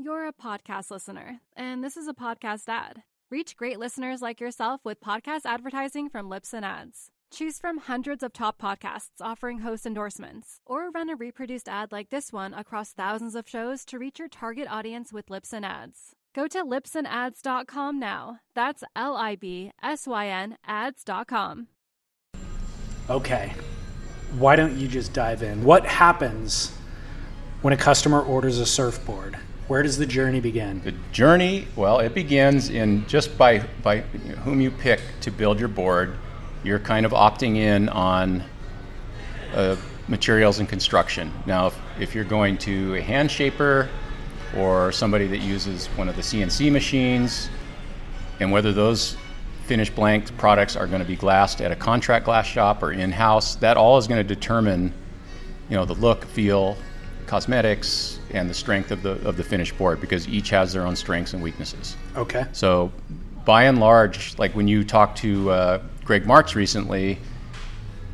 You're a podcast listener, and this is a podcast ad. Reach great listeners like yourself with podcast advertising from Libsyn Ads. Choose from hundreds of top podcasts offering host endorsements, or run a reproduced ad like this one across thousands of shows to reach your target audience with Libsyn Ads. Go to libsynads.com now. That's L I B S Y N ads.com. Okay. Why don't you just dive in? What happens when a customer orders a surfboard? Where does the journey begin? The journey, well, it begins in just by, by whom you pick to build your board. You're kind of opting in on uh, materials and construction. Now, if, if you're going to a hand shaper or somebody that uses one of the CNC machines, and whether those finished blank products are going to be glassed at a contract glass shop or in-house, that all is going to determine, you know, the look, feel, cosmetics, and the strength of the of the finished board because each has their own strengths and weaknesses. Okay. So, by and large, like when you talk to uh, Greg Marks recently,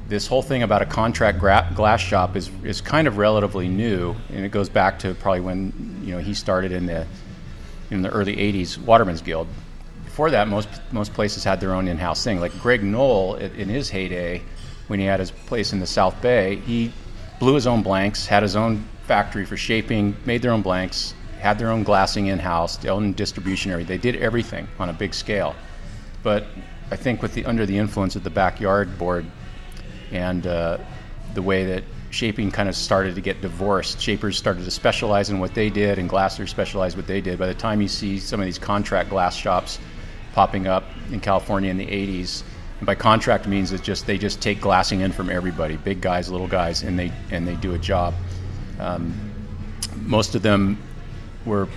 this whole thing about a contract gra- glass shop is is kind of relatively new, and it goes back to probably when you know he started in the in the early '80s, Waterman's Guild. Before that, most most places had their own in-house thing. Like Greg Noll, in his heyday, when he had his place in the South Bay, he blew his own blanks, had his own factory for shaping, made their own blanks, had their own glassing in-house, their own distribution area. They did everything on a big scale. But I think with the under the influence of the backyard board and uh, the way that shaping kind of started to get divorced, shapers started to specialize in what they did, and glassers specialized what they did. By the time you see some of these contract glass shops popping up in California in the 80s. And by contract means it's just they just take glassing in from everybody, big guys, little guys, and they and they do a job. Um, most of them were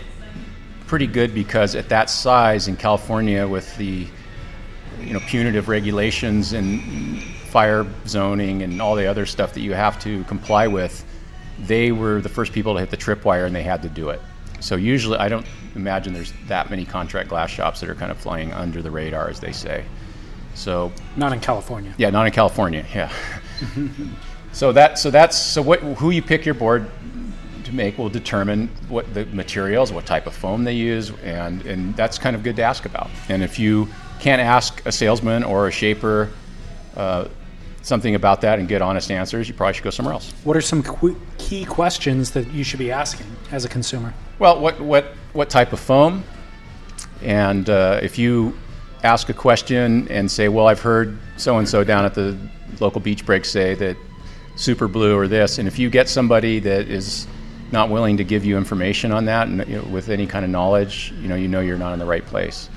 pretty good because at that size in California, with the you know punitive regulations and fire zoning and all the other stuff that you have to comply with, they were the first people to hit the tripwire, and they had to do it. So usually, I don't imagine there's that many contract glass shops that are kind of flying under the radar, as they say. So not in California. Yeah, not in California. Yeah. so that so that's so what who you pick your board to make will determine what the materials, what type of foam they use, and and that's kind of good to ask about. And if you can't ask a salesman or a shaper. Uh, something about that and get honest answers, you probably should go somewhere else. What are some qu- key questions that you should be asking as a consumer? Well, what what what type of foam? And uh, if you ask a question and say, "Well, I've heard so and so down at the local beach break say that super blue or this," and if you get somebody that is not willing to give you information on that and you know, with any kind of knowledge, you know, you know you're not in the right place.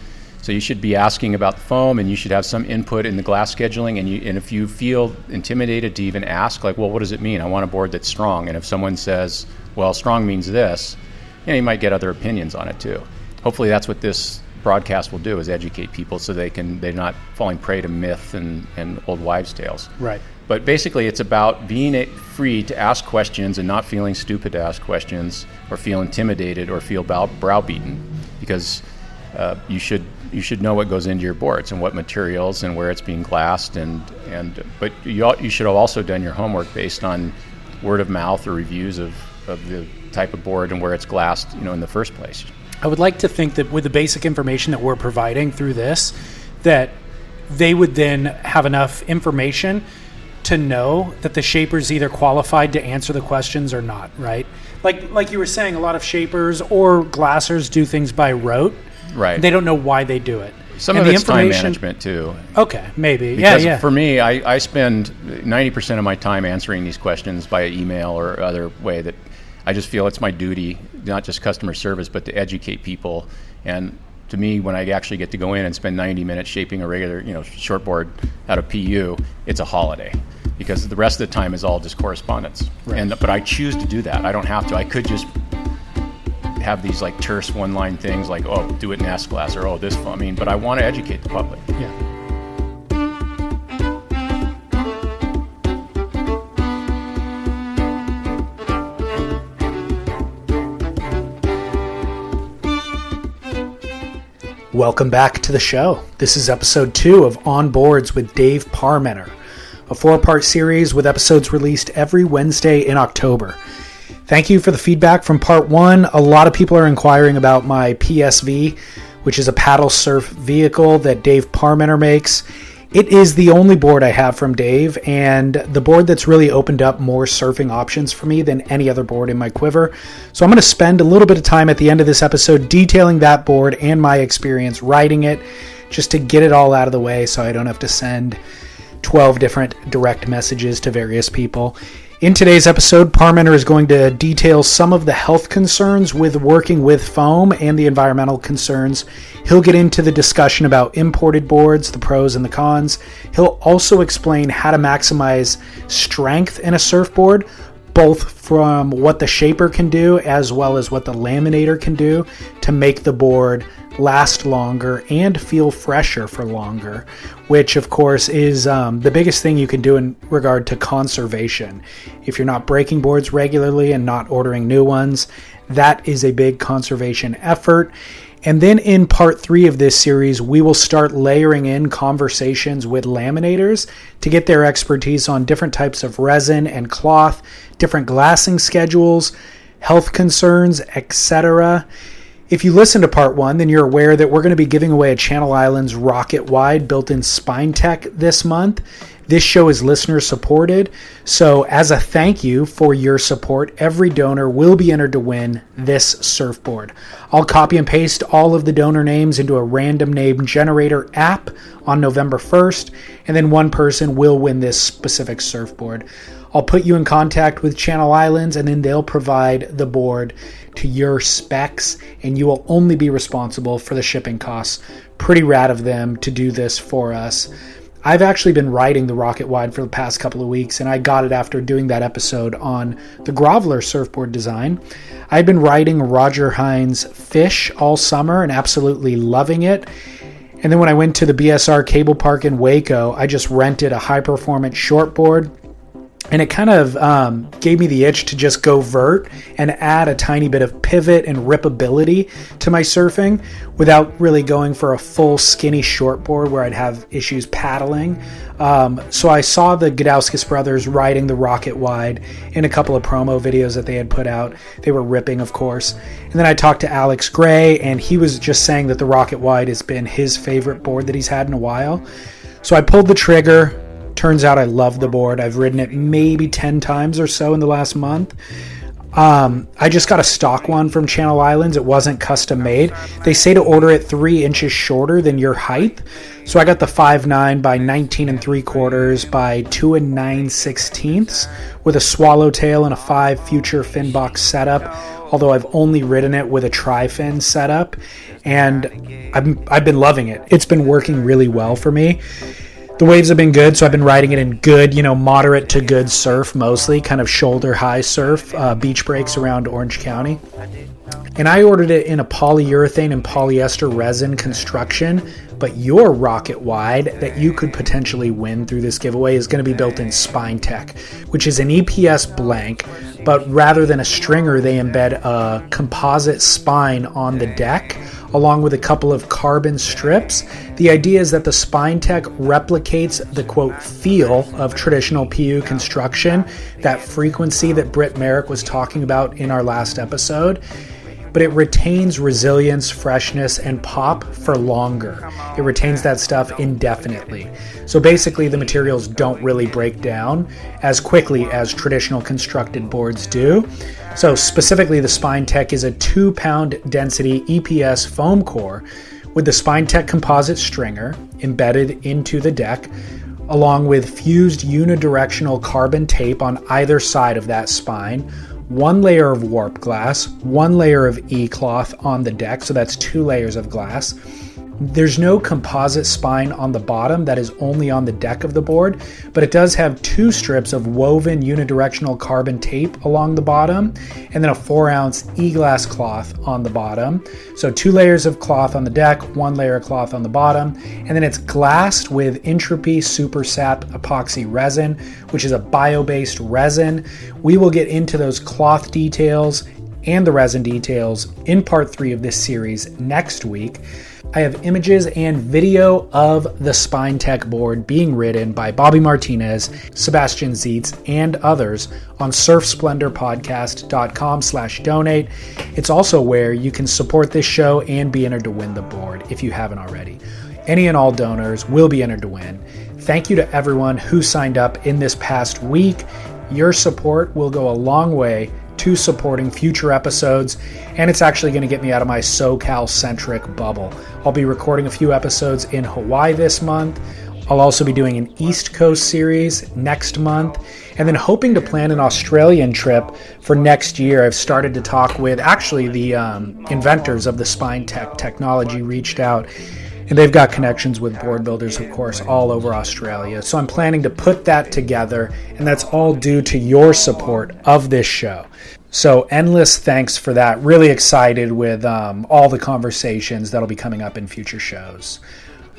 So you should be asking about the foam, and you should have some input in the glass scheduling. And, you, and if you feel intimidated to even ask, like, well, what does it mean? I want a board that's strong. And if someone says, well, strong means this, you, know, you might get other opinions on it too. Hopefully, that's what this broadcast will do: is educate people so they can they're not falling prey to myth and, and old wives' tales. Right. But basically, it's about being free to ask questions and not feeling stupid to ask questions, or feel intimidated, or feel browbeaten, because uh, you should you should know what goes into your boards and what materials and where it's being glassed and and but you you should have also done your homework based on word of mouth or reviews of, of the type of board and where it's glassed you know in the first place. I would like to think that with the basic information that we're providing through this, that they would then have enough information to know that the shaper's either qualified to answer the questions or not, right? Like like you were saying, a lot of shapers or glassers do things by rote Right. They don't know why they do it. Some and of it's time management too. Okay, maybe. Because yeah, yeah. For me, I, I spend ninety percent of my time answering these questions by email or other way that I just feel it's my duty, not just customer service, but to educate people. And to me, when I actually get to go in and spend 90 minutes shaping a regular, you know, shortboard out of PU, it's a holiday because the rest of the time is all just correspondence. Right. And but I choose to do that. I don't have to. I could just have these like terse one line things like, oh, do it in S glass or oh, this. I mean, but I want to educate the public. Yeah. Welcome back to the show. This is episode two of On Boards with Dave Parmenter, a four part series with episodes released every Wednesday in October. Thank you for the feedback from part one. A lot of people are inquiring about my PSV, which is a paddle surf vehicle that Dave Parmenter makes. It is the only board I have from Dave, and the board that's really opened up more surfing options for me than any other board in my quiver. So I'm going to spend a little bit of time at the end of this episode detailing that board and my experience riding it, just to get it all out of the way so I don't have to send 12 different direct messages to various people. In today's episode, Parmenter is going to detail some of the health concerns with working with foam and the environmental concerns. He'll get into the discussion about imported boards, the pros and the cons. He'll also explain how to maximize strength in a surfboard, both from what the shaper can do as well as what the laminator can do to make the board last longer and feel fresher for longer, which of course is um, the biggest thing you can do in regard to conservation. If you're not breaking boards regularly and not ordering new ones, that is a big conservation effort. And then in part three of this series, we will start layering in conversations with laminators to get their expertise on different types of resin and cloth, different glassing schedules, health concerns, etc. If you listen to part one, then you're aware that we're going to be giving away a Channel Islands rocket wide built in spine tech this month. This show is listener supported, so as a thank you for your support, every donor will be entered to win this surfboard. I'll copy and paste all of the donor names into a random name generator app on November 1st, and then one person will win this specific surfboard. I'll put you in contact with Channel Islands, and then they'll provide the board to your specs, and you will only be responsible for the shipping costs. Pretty rad of them to do this for us. I've actually been riding the Rocket Wide for the past couple of weeks, and I got it after doing that episode on the Groveler surfboard design. I've been riding Roger Hinds Fish all summer and absolutely loving it. And then when I went to the BSR cable park in Waco, I just rented a high performance shortboard and it kind of um, gave me the itch to just go vert and add a tiny bit of pivot and ripability to my surfing without really going for a full skinny shortboard where I'd have issues paddling. Um, so I saw the Gudauskas brothers riding the Rocket Wide in a couple of promo videos that they had put out. They were ripping, of course. And then I talked to Alex Gray, and he was just saying that the Rocket Wide has been his favorite board that he's had in a while. So I pulled the trigger Turns out I love the board. I've ridden it maybe 10 times or so in the last month. Um, I just got a stock one from Channel Islands. It wasn't custom made. They say to order it three inches shorter than your height. So I got the 5'9 by 19 and 3 quarters by 2 and 9 sixteenths with a swallowtail and a 5 future fin box setup. Although I've only ridden it with a tri fin setup, and I've, I've been loving it. It's been working really well for me the waves have been good, so I've been riding it in good, you know, moderate to good surf mostly, kind of shoulder high surf, uh, beach breaks around Orange County. And I ordered it in a polyurethane and polyester resin construction, but your rocket wide that you could potentially win through this giveaway is going to be built in Spine Tech, which is an EPS blank, but rather than a stringer, they embed a composite spine on the deck along with a couple of carbon strips. The idea is that the spine tech replicates the quote feel of traditional PU construction, that frequency that Britt Merrick was talking about in our last episode but it retains resilience, freshness, and pop for longer. It retains that stuff indefinitely. So basically, the materials don't really break down as quickly as traditional constructed boards do. So, specifically, the Spine Tech is a two pound density EPS foam core with the Spine Tech composite stringer embedded into the deck, along with fused unidirectional carbon tape on either side of that spine, one layer of warp glass, one layer of e cloth on the deck, so that's two layers of glass there's no composite spine on the bottom that is only on the deck of the board, but it does have two strips of woven unidirectional carbon tape along the bottom and then a 4 ounce e glass cloth on the bottom. So, two layers of cloth on the deck, one layer of cloth on the bottom, and then it's glassed with Entropy Super Sap epoxy resin, which is a bio based resin. We will get into those cloth details and the resin details in part three of this series next week. I have images and video of the Spine Tech board being ridden by Bobby Martinez, Sebastian Zietz, and others on surfsplendorpodcast.com slash donate. It's also where you can support this show and be entered to win the board if you haven't already. Any and all donors will be entered to win. Thank you to everyone who signed up in this past week. Your support will go a long way to supporting future episodes, and it's actually going to get me out of my SoCal centric bubble. I'll be recording a few episodes in Hawaii this month. I'll also be doing an East Coast series next month, and then hoping to plan an Australian trip for next year. I've started to talk with actually the um, inventors of the spine tech technology, reached out and they've got connections with board builders, of course, all over Australia. So I'm planning to put that together, and that's all due to your support of this show. So, endless thanks for that. Really excited with um, all the conversations that'll be coming up in future shows.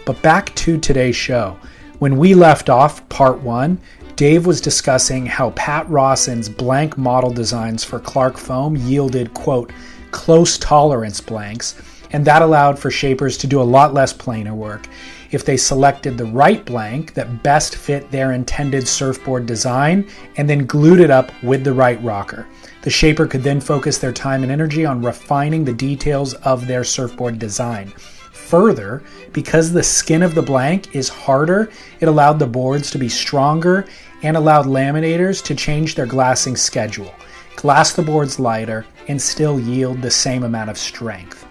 But back to today's show. When we left off part one, Dave was discussing how Pat Rawson's blank model designs for Clark Foam yielded, quote, close tolerance blanks and that allowed for shapers to do a lot less planer work if they selected the right blank that best fit their intended surfboard design and then glued it up with the right rocker. The shaper could then focus their time and energy on refining the details of their surfboard design. Further, because the skin of the blank is harder, it allowed the boards to be stronger and allowed laminators to change their glassing schedule, glass the boards lighter, and still yield the same amount of strength.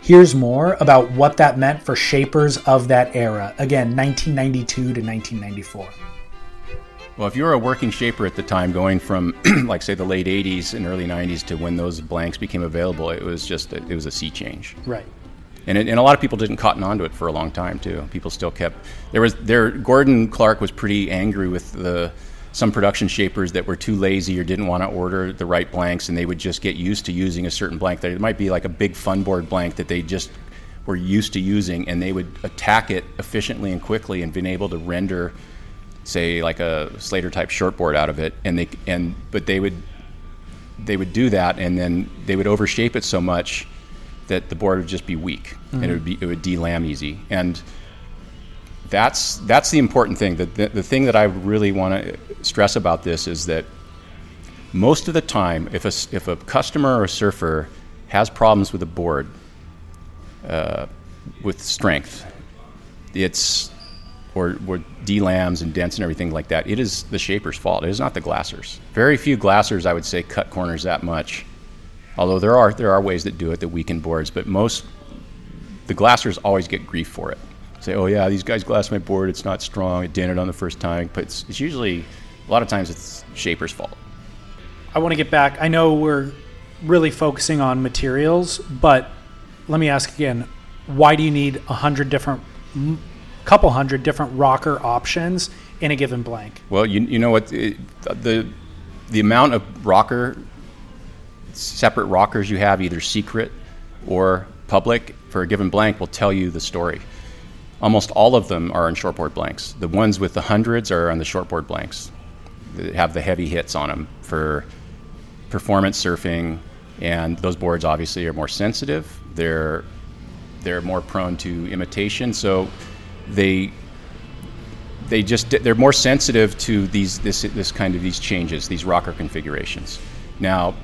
Here's more about what that meant for shapers of that era. Again, 1992 to 1994. Well, if you were a working shaper at the time, going from, like, say, the late 80s and early 90s to when those blanks became available, it was just, a, it was a sea change. Right. And, it, and a lot of people didn't cotton onto it for a long time, too. People still kept, there was, there, Gordon Clark was pretty angry with the, some production shapers that were too lazy or didn't want to order the right blanks and they would just get used to using a certain blank. There it might be like a big fun board blank that they just were used to using and they would attack it efficiently and quickly and been able to render say like a Slater type shortboard out of it and they and but they would they would do that and then they would overshape it so much that the board would just be weak mm-hmm. and it would be it would delam easy and that's that's the important thing. The, the, the thing that I really want to stress about this is that most of the time, if a, if a customer or a surfer has problems with a board uh, with strength, it's or, or delams and dents and everything like that, it is the shaper's fault. It is not the glassers. Very few glassers, I would say, cut corners that much. Although there are there are ways that do it that weaken boards, but most the glassers always get grief for it say, oh yeah, these guys glassed my board. It's not strong. It dented on the first time. But it's, it's usually a lot of times it's shaper's fault. I want to get back. I know we're really focusing on materials, but let me ask again: Why do you need a hundred different, couple hundred different rocker options in a given blank? Well, you you know what it, the the amount of rocker separate rockers you have, either secret or public, for a given blank will tell you the story. Almost all of them are on shortboard blanks. The ones with the hundreds are on the shortboard blanks that have the heavy hits on them for performance surfing, and those boards obviously are more sensitive. They're they're more prone to imitation, so they they just they're more sensitive to these this this kind of these changes, these rocker configurations. Now,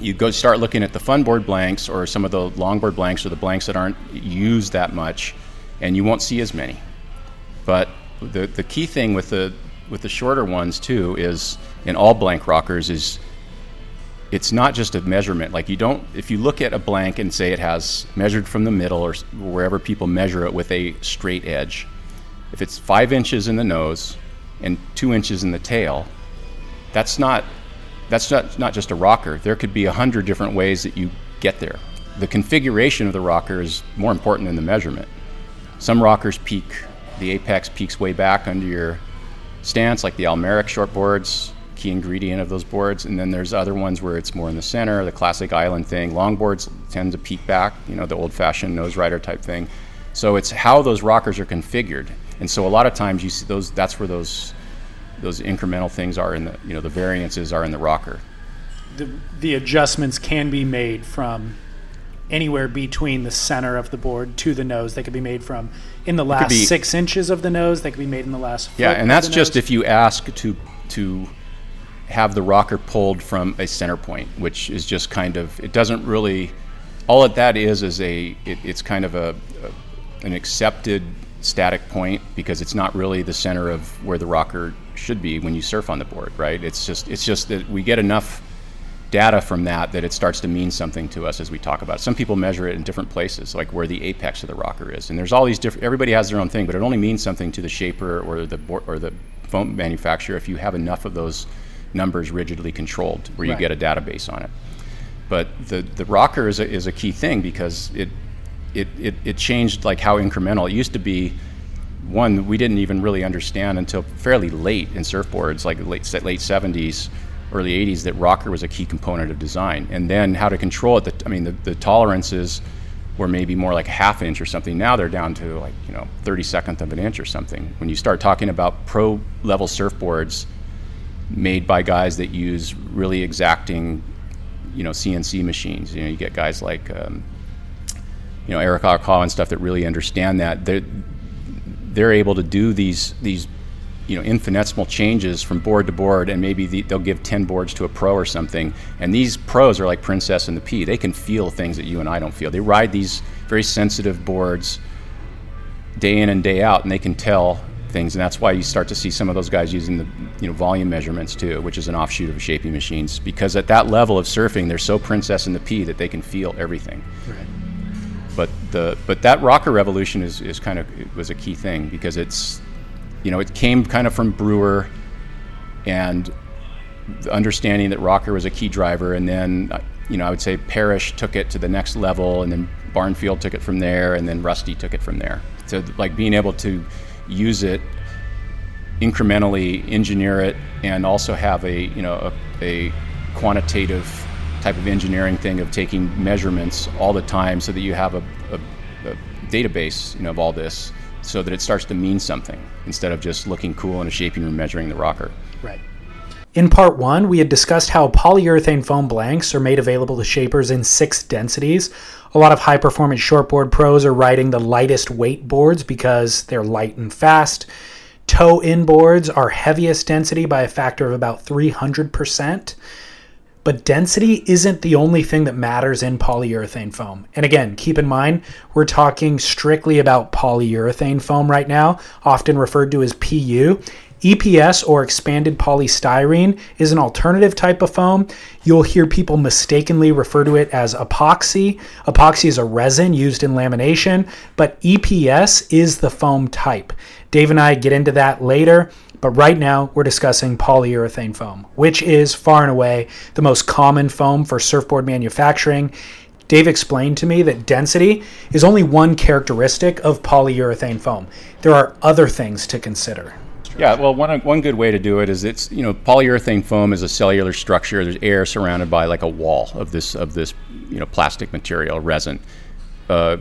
you go start looking at the fun board blanks or some of the longboard blanks or the blanks that aren't used that much and you won't see as many. But the, the key thing with the with the shorter ones too is in all blank rockers is it's not just a measurement. Like you don't if you look at a blank and say it has measured from the middle or wherever people measure it with a straight edge, if it's five inches in the nose and two inches in the tail, that's not that's not, not just a rocker. There could be a hundred different ways that you get there. The configuration of the rocker is more important than the measurement. Some rockers peak, the apex peaks way back under your stance, like the Al Merrick shortboards, key ingredient of those boards. And then there's other ones where it's more in the center, the classic island thing. Longboards tend to peak back, you know, the old fashioned nose rider type thing. So it's how those rockers are configured. And so a lot of times you see those, that's where those, those incremental things are in the, you know, the variances are in the rocker. The, the adjustments can be made from anywhere between the center of the board to the nose. They could be made from in the last be- six inches of the nose. They could be made in the last. Yeah, and that's just nose. if you ask to to have the rocker pulled from a center point, which is just kind of it doesn't really. All that that is is a it, it's kind of a, a an accepted static point because it's not really the center of where the rocker should be when you surf on the board, right? It's just it's just that we get enough data from that that it starts to mean something to us as we talk about it. Some people measure it in different places, like where the apex of the rocker is. And there's all these different. Everybody has their own thing, but it only means something to the shaper or the board or the foam manufacturer if you have enough of those numbers rigidly controlled, where you Right. get a database on it. But the the rocker is a, is a key thing because it, it it it changed like how incremental it used to be. One we didn't even really understand until fairly late in surfboards, like late late 70s, early 80s, that rocker was a key component of design. And then how to control it. The, I mean, the, the tolerances were maybe more like half inch or something. Now they're down to like you know 32nd of an inch or something. When you start talking about pro level surfboards made by guys that use really exacting, you know, CNC machines. You know, you get guys like, um, you know, Eric Arakawa and stuff that really understand that. They're, they're able to do these these you know infinitesimal changes from board to board and maybe the, they'll give 10 boards to a pro or something. And these pros are like princess and the pea. They can feel things that you and i don't feel. They ride these very sensitive boards day in and day out and they can tell things. And that's why you start to see some of those guys using the you know volume measurements too which is an offshoot of shaping machines. Because at that level of surfing they're so princess and the pea that they can feel everything. Right. but the but that rocker revolution is, is kind of was a key thing because it's you know it came kind of from Brewer and the understanding that rocker was a key driver. And then uh, you know I would say Parrish took it to the next level and then Barnfield took it from there and then Rusty took it from there. So like being able to use it incrementally engineer it and also have a you know a, a quantitative type of engineering thing of taking measurements all the time so that you have a, a, a database you know of all this so that it starts to mean something instead of just looking cool in a shaping room measuring the rocker Right. In part one, we had discussed how polyurethane foam blanks are made available to shapers in six densities. A lot of high performance shortboard pros are riding the lightest weight boards because they're light and fast. Toe in boards are heaviest density by a factor of about 300%. But density isn't the only thing that matters in polyurethane foam. And again, keep in mind, we're talking strictly about polyurethane foam right now, often referred to as PU. EPS or expanded polystyrene is an alternative type of foam. You'll hear people mistakenly refer to it as epoxy. Epoxy is a resin used in lamination, but EPS is the foam type. Dave and I get into that later. But right now, we're discussing polyurethane foam, which is far and away the most common foam for surfboard manufacturing. Dave explained to me that density is only one characteristic of polyurethane foam. There are other things to consider. Yeah, well, one, one good way to do it is it's you know polyurethane foam is a cellular structure. There's air surrounded by like a wall of this of this you know plastic material resin. Uh,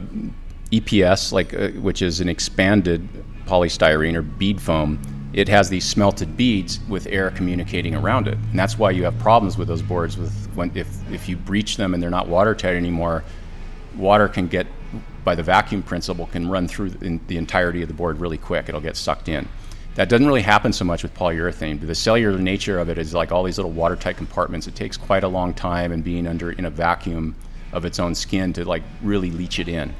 EPS, like uh, which is an expanded polystyrene or bead foam, it has these smelted beads with air communicating around it, and that's why you have problems with those boards. With when if if you breach them and they're not watertight anymore, water can get by the vacuum principle can run through the, the entirety of the board really quick. It'll get sucked in. That doesn't really happen so much with polyurethane. But the cellular nature of it is like all these little watertight compartments. It takes quite a long time and being under in a vacuum of its own skin to like really leach it in.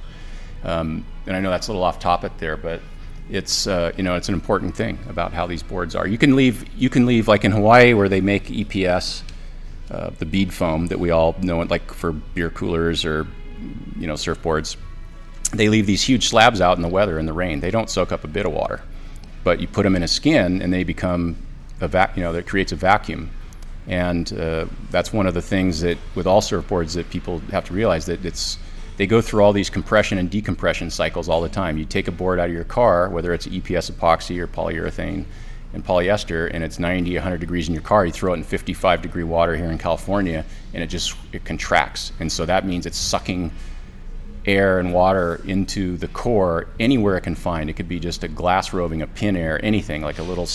Um, and I know that's a little off topic there, but it's uh, you know it's an important thing about how these boards are. You can leave you can leave like in Hawaii where they make EPS, uh, the bead foam that we all know, like for beer coolers or you know surfboards. They leave these huge slabs out in the weather in the rain. They don't soak up a bit of water, but you put them in a skin and they become a vac. You know that creates a vacuum, and uh, that's one of the things that with all surfboards that people have to realize that it's they go through all these compression and decompression cycles all the time. You take a board out of your car, whether it's EPS epoxy or polyurethane and polyester, and it's 90, 100 degrees in your car. You throw it in 55 degree water here in California, and it just it contracts, and so that means it's sucking air and water into the core anywhere it can find. It could be just a glass roving, a pin air, anything like a little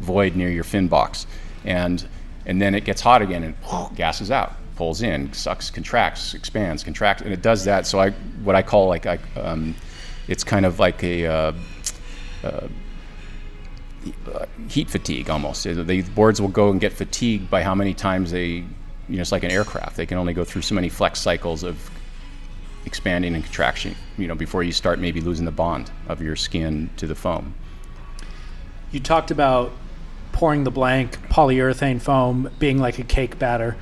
void near your fin box, and and then it gets hot again and gases out. Pulls in, sucks, contracts, expands, contracts, and it does that. So I, what I call like, I, um, it's kind of like a uh, uh, heat fatigue almost. The boards will go and get fatigued by how many times they, you know, it's like an aircraft. They can only go through so many flex cycles of expanding and contraction, you know, before you start maybe losing the bond of your skin to the foam. You talked about pouring the blank polyurethane foam being like a cake batter.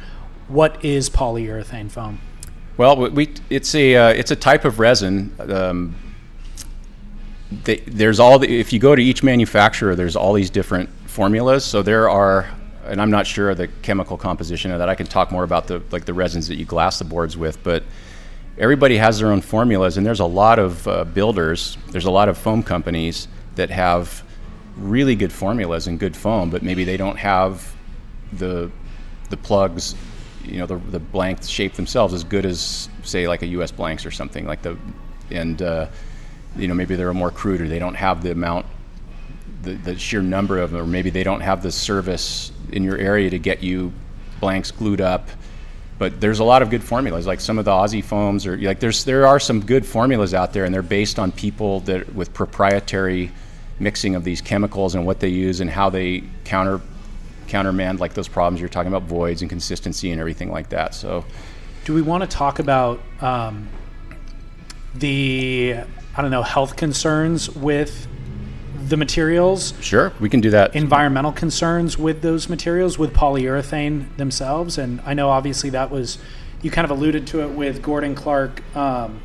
What is polyurethane foam? Well, we, it's a uh, it's a type of resin. Um, they, there's all the, if you go to each manufacturer, there's all these different formulas. So there are, and I'm not sure the chemical composition of that. I can talk more about the like the resins that you glass the boards with, but everybody has their own formulas, and there's a lot of uh, builders. There's a lot of foam companies that have really good formulas and good foam, but maybe they don't have the the plugs, you know, the the blank shape themselves as good as say like a U.S. blanks or something like the, and uh, you know maybe they're more crude or they don't have the amount, the the sheer number of them, or maybe they don't have the service in your area to get you blanks glued up. But there's a lot of good formulas, like some of the Aussie foams, or like there's there are some good formulas out there, and they're based on people that with proprietary mixing of these chemicals and what they use and how they counter countermand like those problems you're talking about voids and consistency and everything like that. So do we want to talk about um, the i don't know health concerns with the materials? Sure we can do that. Environmental concerns with those materials with polyurethane themselves and i know obviously that was you kind of alluded to it with gordon clark um,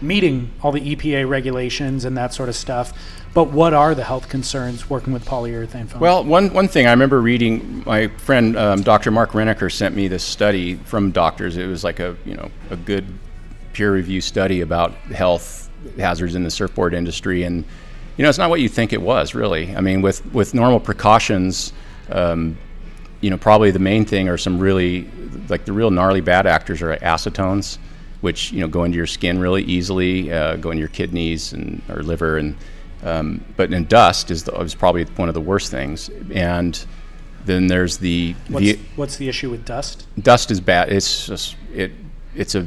meeting all the epa regulations and that sort of stuff but what are the health concerns working with polyurethane foam? Well, one, one thing I remember reading, my friend um, Dr. Mark Renneker sent me this study from doctors. It was like a you know a good peer review study about health hazards in the surfboard industry, and you know it's not what you think it was really. I mean, with with normal precautions. Um, you know, probably the main thing are some really, like the real gnarly bad actors are acetones, which you know go into your skin really easily, uh, go into your kidneys and or liver, and um, but in dust is, the, is probably one of the worst things. And then there's the what's the, what's the issue with dust? Dust is bad. It's just it it's a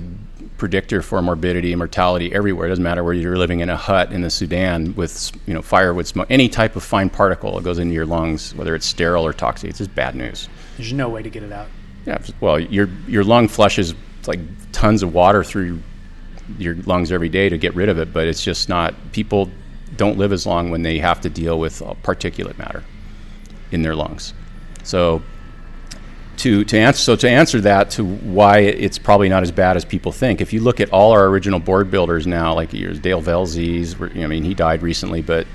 predictor for morbidity and mortality everywhere. It doesn't matter whether you're living in a hut in the Sudan with you know firewood smoke, any type of fine particle that goes into your lungs, whether it's sterile or toxic, it's just bad news. There's no way to get it out. Yeah, well, your your lung flushes like tons of water through your lungs every day to get rid of it, but it's just not people don't live as long when they have to deal with particulate matter in their lungs. So to, to answer so to answer that to why it's probably not as bad as people think. If you look at all our original board builders now, like yours, Dale Velzes, I mean he died recently, but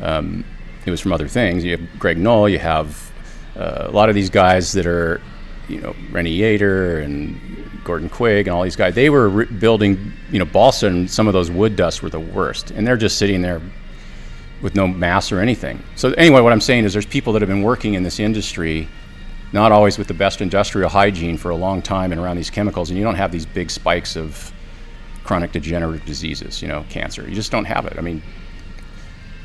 um, it was from other things. You have Greg Noll, you have uh, a lot of these guys that are, you know, Renny Yater and Gordon Quigg and all these guys. They were re- building, you know, and some of those wood dusts were the worst, and they're just sitting there with no mass or anything. So anyway, what I'm saying is there's people that have been working in this industry, not always with the best industrial hygiene for a long time and around these chemicals, and you don't have these big spikes of chronic degenerative diseases, you know, cancer. You just don't have it. I mean,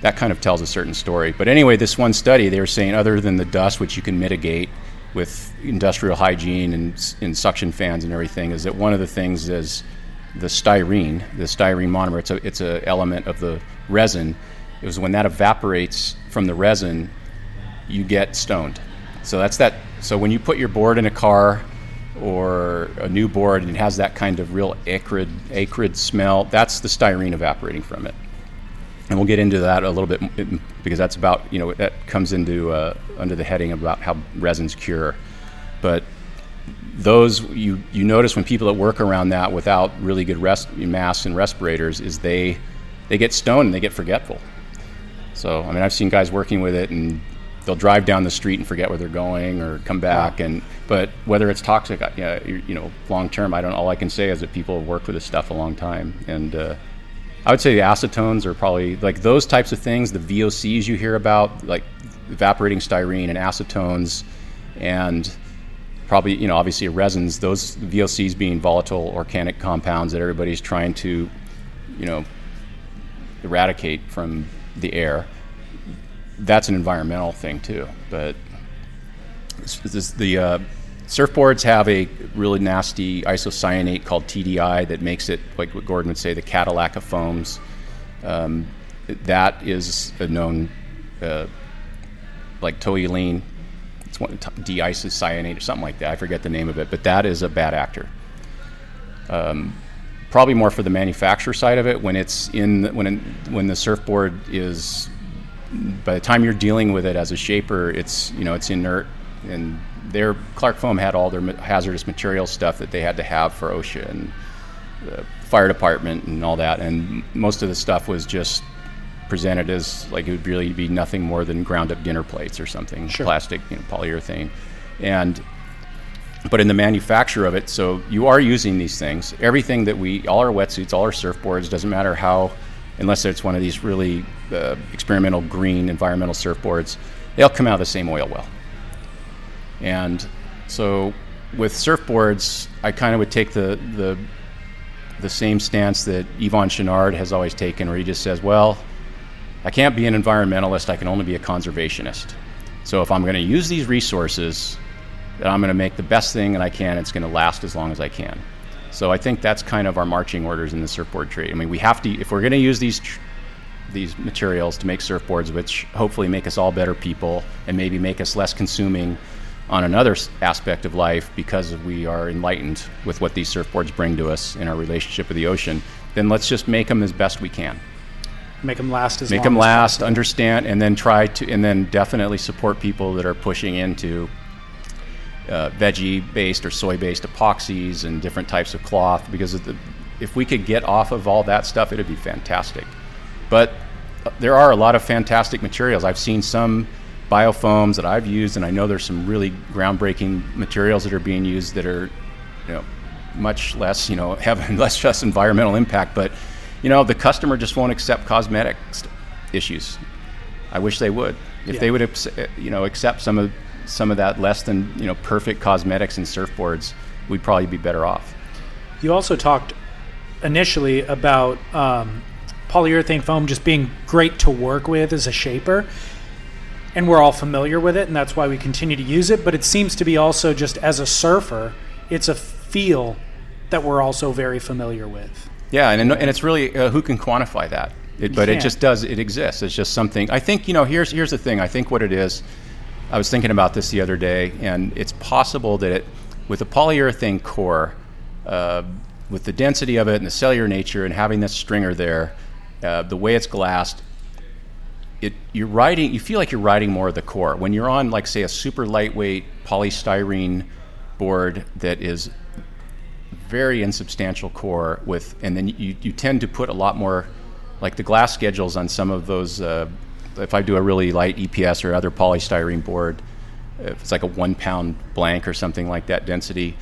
that kind of tells a certain story. But anyway, this one study, they were saying other than the dust, which you can mitigate with industrial hygiene and, and suction fans and everything, is that one of the things is the styrene, the styrene monomer. It's a it's a element of the resin it was when that evaporates from the resin, you get stoned. So that's that. So when you put your board in a car or a new board and it has that kind of real acrid, acrid smell, that's the styrene evaporating from it. And we'll get into that a little bit because that's about you know that comes into uh, under the heading about how resins cure. But those you you notice when people that work around that without really good rest, masks and respirators is they they get stoned and they get forgetful. So, I mean, I've seen guys working with it and they'll drive down the street and forget where they're going or come back. And but whether it's toxic, yeah, you know, long term, I don't. All I can say is that people have worked with this stuff a long time, and uh, I would say the acetones are probably like those types of things. The VOCs you hear about, like evaporating styrene and acetones, and probably you know obviously resins. Those VOCs being volatile organic compounds that everybody's trying to, you know, eradicate from the air. That's an environmental thing too. But this, this, the uh, surfboards have a really nasty isocyanate called TDI that makes it, like what Gordon would say, the Cadillac of foams. Um, that is a known, uh, like toluene, it's one, D-isocyanate or something like that. I forget the name of it, but that is a bad actor. Um, probably more for the manufacturer side of it when it's in when when the surfboard is by the time you're dealing with it as a shaper it's you know it's inert and their Clark Foam had all their hazardous material stuff that they had to have for OSHA and the fire department and all that and most of the stuff was just presented as like it would really be nothing more than ground up dinner plates or something Sure. plastic you know polyurethane and but in the manufacture of it, so you are using these things. Everything that we, all our wetsuits, all our surfboards, doesn't matter how, unless it's one of these really uh, experimental green environmental surfboards, they all come out of the same oil well. And so with surfboards, I kind of would take the, the, the same stance that Yvon Chouinard has always taken, where he just says, well, I can't be an environmentalist, I can only be a conservationist. So if I'm going to use these resources, that I'm going to make the best thing that I can. It's going to last as long as I can. So I think that's kind of our marching orders in the surfboard trade. I mean, we have to if we're going to use these tr- these materials to make surfboards, which hopefully make us all better people and maybe make us less consuming on another aspect of life because we are enlightened with what these surfboards bring to us in our relationship with the ocean. Then let's just make them as best we can. Make them last as Make long them last, possible. understand, and then try to, and then definitely support people that are pushing into uh, veggie-based or soy-based epoxies and different types of cloth because of the, if we could get off of all that stuff, it'd be fantastic. But uh, there are a lot of fantastic materials. I've seen some biofoams that I've used, and I know there's some really groundbreaking materials that are being used that are, you know, much less, you know, have less just environmental impact. But, you know, the customer just won't accept cosmetic st- issues. I wish they would. If Yeah. they would, you know, accept some of some of that less than you know perfect cosmetics and surfboards, we'd probably be better off. You also talked initially about um, polyurethane foam just being great to work with as a shaper. And we're all familiar with it, and that's why we continue to use it. But it seems to be also just as a surfer, it's a feel that we're also very familiar with. Yeah, and and it's really uh, who can quantify that. It, but it just does. It exists. It's just something. I think you know. Here's here's the thing. I think what it is. I was thinking about this the other day, and it's possible that it, with a polyurethane core, uh, with the density of it and the cellular nature, and having this stringer there, uh, the way it's glassed, it you're riding. You feel like you're riding more of the core when you're on, like say, a super lightweight polystyrene board that is very insubstantial core with, and then you, you tend to put a lot more, like the glass schedules on some of those. Uh, if I do a really light EPS or other polystyrene board, if it's like a one pound blank or something like that density,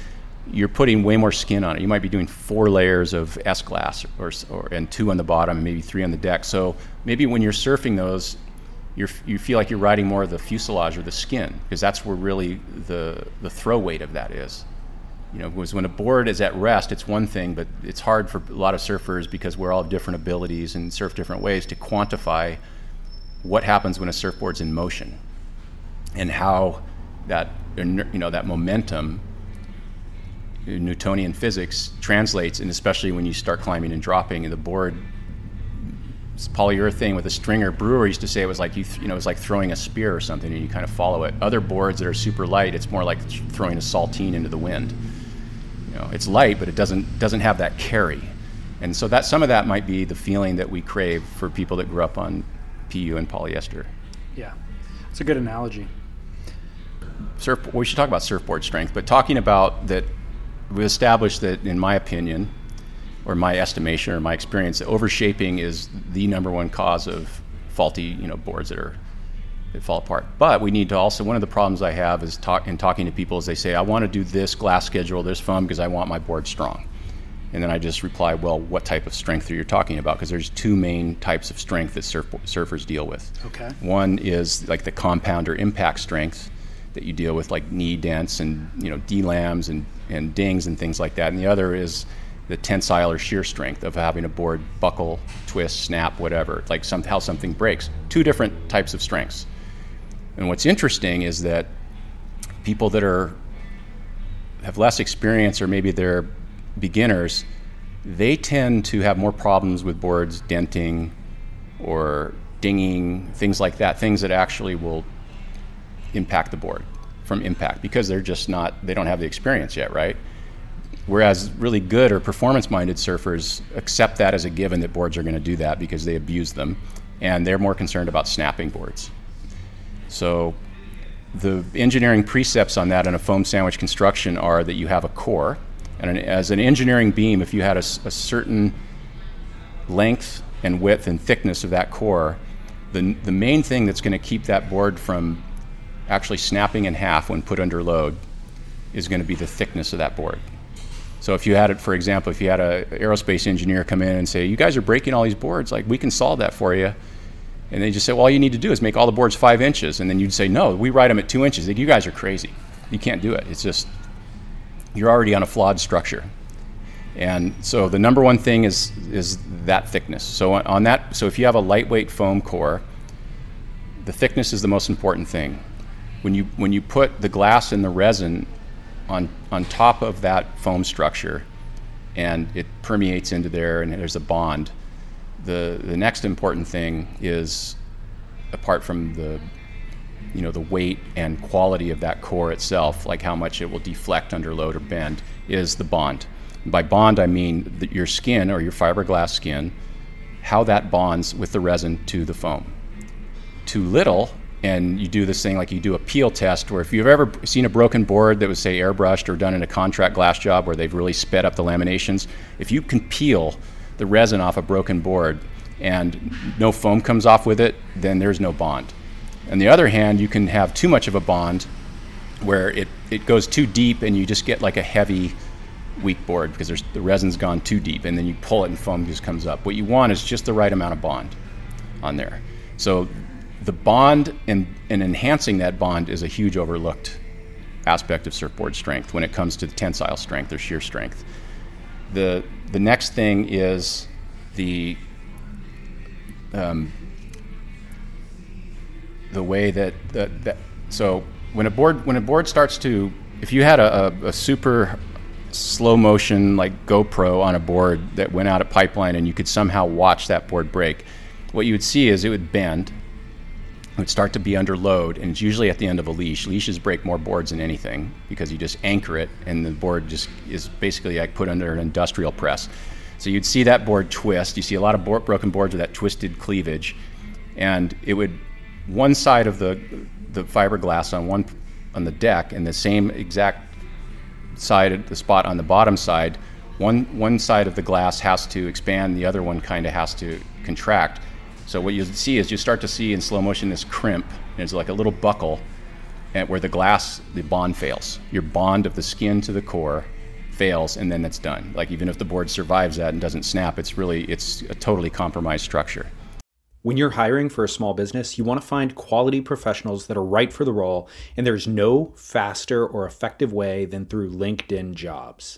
you're putting way more skin on it. You might be doing four layers of S glass or, or and two on the bottom maybe three on the deck. So maybe when you're surfing those, you're, you feel like you're riding more of the fuselage or the skin because that's where really the the throw weight of that is you know, because when a board is at rest, it's one thing, but it's hard for a lot of surfers because we're all different abilities and surf different ways to quantify what happens when a surfboard's in motion and how that you know that momentum Newtonian physics translates, and especially when you start climbing and dropping, and the board it's polyurethane with a stringer. Brewer used to say it was like you, th- you know, it was like throwing a spear or something, and you kind of follow it. Other boards that are super light, it's more like throwing a saltine into the wind. You know, it's light, but it doesn't doesn't have that carry, and so that some of that might be the feeling that we crave for people that grew up on PU and polyester. Yeah, it's a good analogy. surf. We should talk about surfboard strength, but talking about that, we established that, in my opinion, or my estimation, or my experience, that overshaping is the number one cause of faulty, you know, boards that are that fall apart. But we need to also. One of the problems I have is talk in talking to people is they say, I want to do this glass schedule, this foam, because I want my board strong. And then I just reply, well, what type of strength are you talking about? Because there's two main types of strength that surf, surfers deal with. Okay. One is like the compound or impact strength that you deal with, like knee dents and you know D-lams and, and dings and things like that. And the other is the tensile or shear strength of having a board buckle, twist, snap, whatever, like some, how something breaks. Two different types of strengths. And what's interesting is that people that are have less experience or maybe they're beginners, they tend to have more problems with boards denting or dinging, things like that, things that actually will impact the board from impact because they're just not, they don't have the experience yet, right? Whereas really good or performance minded surfers accept that as a given that boards are going to do that because they abuse them and they're more concerned about snapping boards. So the engineering precepts on that in a foam sandwich construction are that you have a core. And an, as an engineering beam, if you had a, a, certain length and width and thickness of that core, the, the main thing that's going to keep that board from actually snapping in half when put under load is going to be the thickness of that board. So if you had it, for example, if you had an aerospace engineer come in and say, "You guys are breaking all these boards, like we can solve that for you," and they just say, "Well, all you need to do is make all the boards five inches," and then you'd say, "No, we write them at two inches." Like, you guys are crazy. You can't do it. It's just you're already on a flawed structure. And so the number one thing is is that thickness. So on that, so if you have a lightweight foam core, the thickness is the most important thing when you when you put the glass and the resin on on top of that foam structure and it permeates into there and there's a bond the the next important thing is apart from the you know the weight and quality of that core itself like how much it will deflect under load or bend is the bond. By bond i mean your skin or your fiberglass skin how that bonds with the resin to the foam. Too little and you do this thing like you do a peel test where if you've ever seen a broken board that was say airbrushed or done in a contract glass job where they've really sped up the laminations if you can peel the resin off a broken board and no foam comes off with it then there's no bond. On the other hand you can have too much of a bond where it, it goes too deep and you just get like a heavy weak board because there's, the resin's gone too deep and then you pull it and foam just comes up. What you want is just the right amount of bond on there. So the bond and, and enhancing that bond is a huge overlooked aspect of surfboard strength when it comes to the tensile strength or shear strength. The, the next thing is the, um, the way that, that, that, so when a board, when a board starts to, if you had a, a, a super slow motion like GoPro on a board that went out at pipeline and you could somehow watch that board break, what you would see is it would bend would start to be under load, and it's usually at the end of a leash. Leashes break more boards than anything because you just anchor it, and the board just is basically like put under an industrial press. So you'd see that board twist. You see a lot of board, broken boards with that twisted cleavage, and it would one side of the the fiberglass on one on the deck, and the same exact side, the spot on the bottom side. One one side of the glass has to expand, the other one kind of has to contract so what you see is you start to see in slow motion this crimp. It's like a little buckle at where the glass, the bond fails. Your bond of the skin to the core fails, and then that's done. Like even if the board survives that and doesn't snap, it's really it's a totally compromised structure. When you're hiring for a small business, you want to find quality professionals that are right for the role, and there's no faster or effective way than through LinkedIn Jobs.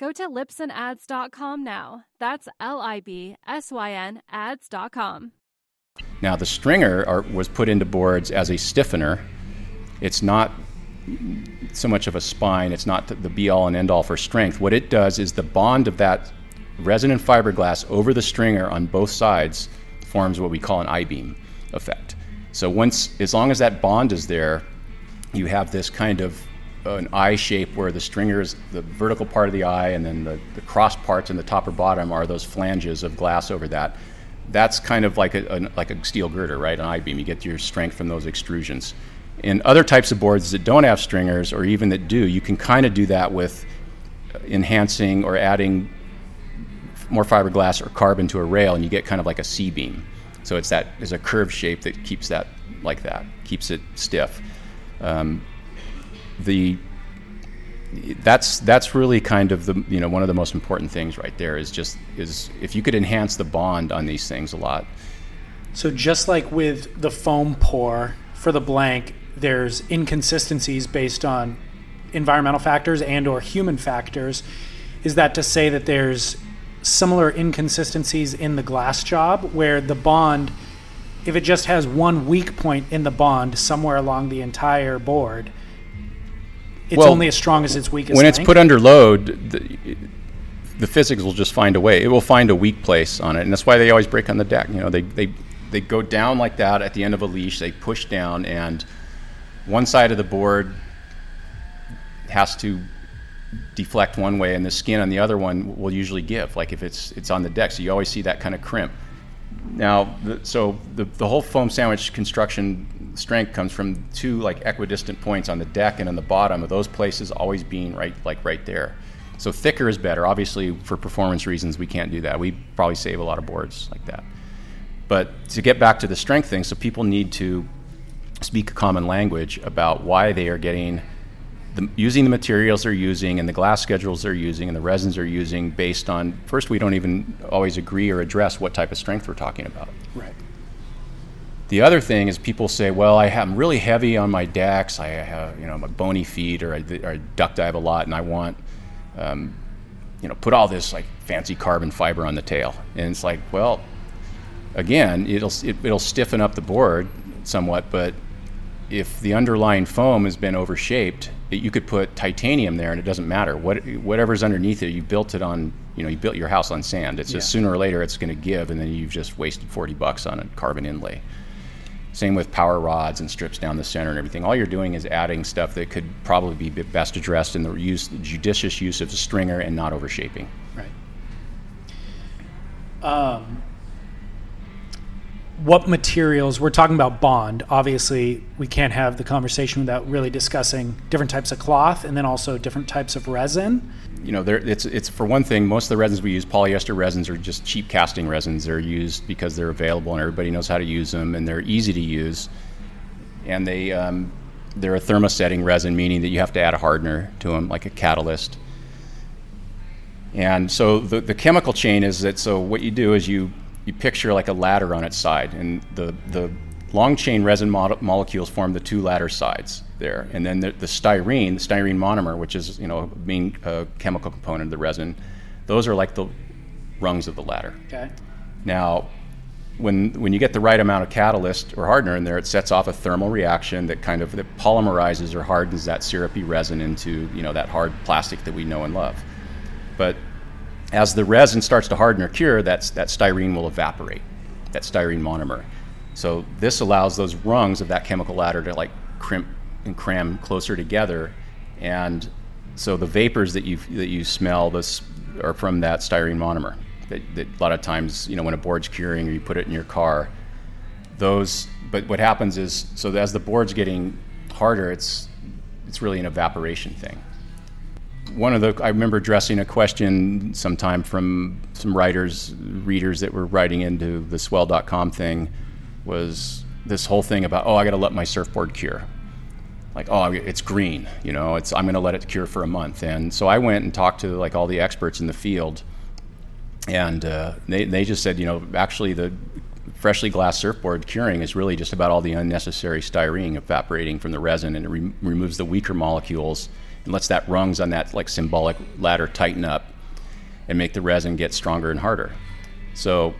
Go to libsynads.com now. That's L I B S Y N ads.com. Now, the stringer are, was put into boards as a stiffener. It's not so much of a spine, it's not the, be all and end all for strength. What it does is the bond of that resin and fiberglass over the stringer on both sides forms what we call an I beam effect. So once, as long as that bond is there, you have this kind of an eye shape where the stringer is the vertical part of the eye, and then the, the cross parts in the top or bottom are those flanges of glass over that. That's kind of like a, a like a steel girder, right? An I beam. You get your strength from those extrusions. In other types of boards that don't have stringers, or even that do, you can kind of do that with enhancing or adding more fiberglass or carbon to a rail, and you get kind of like a C beam. So it's that is a curved shape that keeps that like that, keeps it stiff. Um, the that's that's really kind of the you know one of the most important things right there is just is if you could enhance the bond on these things a lot. So just like with the foam pour for the blank, there's inconsistencies based on environmental factors and or human factors. Is that to say that there's similar inconsistencies in the glass job where the bond if it just has one weak point in the bond somewhere along the entire board it's Well, only as strong as its weakest when it's link? put under load, the, the physics will just find a way. It will find a weak place on it, and that's why they always break on the deck. You know, they they they go down like that at the end of a leash. They push down, and one side of the board has to deflect one way, and the skin on the other one will usually give. Like if it's it's on the deck, so you always see that kind of crimp. Now, the, so the, the whole foam sandwich construction strength comes from two like equidistant points on the deck and on the bottom of those places always being right like right there. So thicker is better. Obviously, for performance reasons, we can't do that. We probably save a lot of boards like that. But to get back to the strength thing, so people need to speak a common language about why they are getting the, using the materials they're using and the glass schedules they're using and the resins they're using based on first we don't even always agree or address what type of strength we're talking about. Right. The other thing is people say well I am really heavy on my decks I have you know my bony feet or I, or I duck dive a lot and I want um, you know put all this like fancy carbon fiber on the tail. And it's like well again it'll it, it'll stiffen up the board somewhat but if the underlying foam has been overshaped, it, you could put titanium there and it doesn't matter. What, whatever's underneath it, you built it on, you know, you built your house on sand. It's just sooner or later it's going to give, and then you've just wasted 40 bucks on a carbon inlay. Same with power rods and strips down the center and everything. All you're doing is adding stuff that could probably be best addressed in the use, judicious use of the stringer and not overshaping. Right. Um, what materials? We're talking about bond. Obviously, we can't have the conversation without really discussing different types of cloth and then also different types of resin. you know, there, it's, it's for one thing, most of the resins we use, polyester resins, are just cheap casting resins. They're used because they're available and everybody knows how to use them, and they're easy to use. And they, um, they're a thermosetting resin, meaning that you have to add a hardener to them, like a catalyst. And so the, the chemical chain is that so what you do is you, you picture like a ladder on its side, and the, the long chain resin mo- molecules form the two ladder sides there. And then the, the styrene, the styrene monomer, which is you know a main uh, chemical component of the resin, those are like the rungs of the ladder. Okay. Now, when, when you get the right amount of catalyst or hardener in there, it sets off a thermal reaction that kind of that polymerizes or hardens that syrupy resin into you know that hard plastic that we know and love. But as the resin starts to harden or cure, that's, that styrene will evaporate, that styrene monomer. So this allows those rungs of that chemical ladder to like crimp and cram closer together, and so the vapors that you that you smell this are from that styrene monomer. That, that a lot of times, you know, when a board's curing or you put it in your car, those. But what happens is, so as the board's getting harder, it's it's really an evaporation thing one of the I remember addressing a question sometime from some writers, readers that were writing into the swell.com thing was this whole thing about oh I got to let my surfboard cure. Like oh it's green, you know, it's I'm going to let it cure for a month. And so I went and talked to like all the experts in the field and uh, they, they just said, you know, actually the freshly glassed surfboard curing is really just about all the unnecessary styrene evaporating from the resin, and it re- removes the weaker molecules and lets that rungs on that like symbolic ladder tighten up and make the resin get stronger and harder. So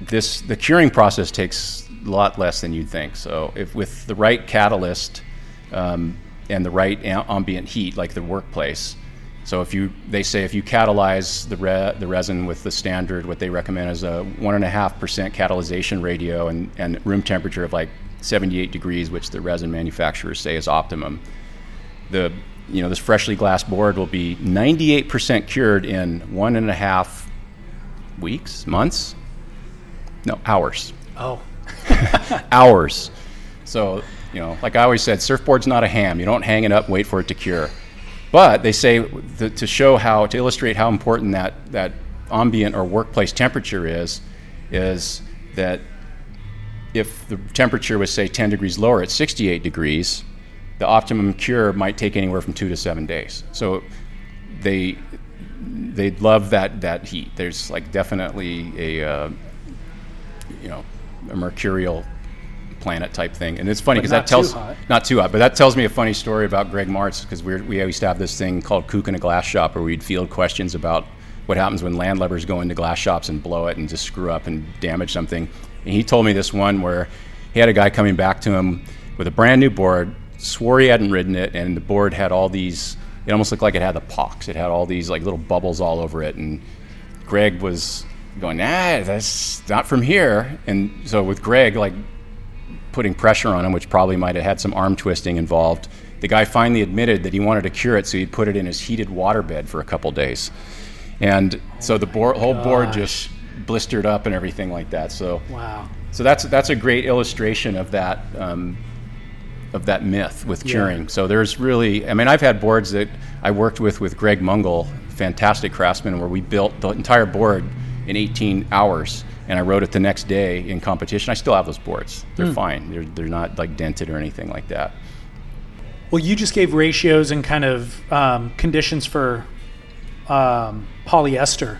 this the curing process takes a lot less than you'd think. So if with the right catalyst um, and the right ambient heat, like the workplace. So if you, they say if you catalyze the, re, the resin with the standard, what they recommend is a one and a half percent catalyzation ratio and, and room temperature of like 78 degrees, which the resin manufacturers say is optimum. The, you know, this freshly glassed board will be 98% cured in one and a half weeks, months, no hours. Oh, hours. So you know, like I always said, surfboard's not a ham. You don't hang it up and wait for it to cure. But they say th- to show how, to illustrate how important that, that ambient or workplace temperature is, is that if the temperature was, say, 10 degrees lower at 68 degrees, the optimum cure might take anywhere from two to seven days. So they they love that that heat. There's like definitely a uh, you know a mercurial planet type thing. And it's funny because that tells too not too hot, but that tells me a funny story about Greg Martz because we we used to have this thing called Kook in a Glass Shop where we'd field questions about what happens when landlubbers go into glass shops and blow it and just screw up and damage something. And he told me this one where he had a guy coming back to him with a brand new board, swore he hadn't ridden it, and the board had all these. It almost looked like it had the pox. It had all these like little bubbles all over it, and Greg was going, nah, that's not from here. And so with Greg, like putting pressure on him, which probably might have had some arm twisting involved. The guy finally admitted that he wanted to cure it, so he'd put it in his heated water bed for a couple days. And so the board, whole board just blistered up and everything like that. So wow. So that's that's a great illustration of that um, of that myth with curing. Yeah. So there's really, I mean, I've had boards that I worked with with Greg Mungle, fantastic craftsman, where we built the entire board in 18 hours and I rode it the next day in competition. I still have those boards. They're mm. fine. They're they're not like dented or anything like that. Well, you just gave ratios and kind of um, conditions for um, polyester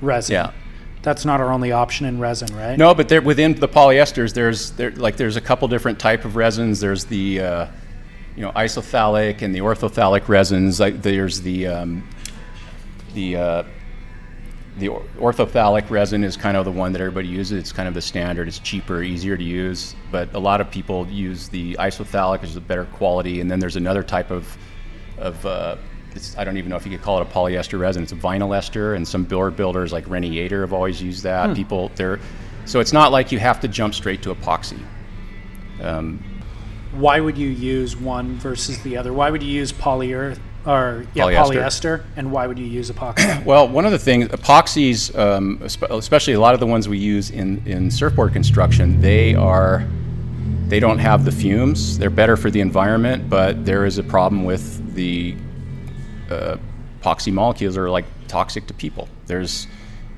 resin. Yeah. That's not our only option in resin, right? No, but there within the polyesters, there's there like there's a couple different type of resins. There's the uh, you know isophthalic and the orthophthalic resins. Like there's the um, the uh, the orthophthalic resin is kind of the one that everybody uses. It's kind of the standard. It's cheaper, easier to use. But a lot of people use the isophthalic, which is a better quality. And then there's another type of, of uh, I don't even know if you could call it a polyester resin. It's a vinyl ester, and some board builders like Renny Yater have always used that. Hmm. People, they're so it's not like you have to jump straight to epoxy. Um, Why would you use one versus the other? Why would you use polyurethane? or yeah, polyester. polyester. and why would you use epoxy? well, one of the things, epoxies, um, especially a lot of the ones we use in, in surfboard construction, they are they don't have the fumes. They're better for the environment, but there is a problem with the uh, epoxy molecules are like toxic to people. There's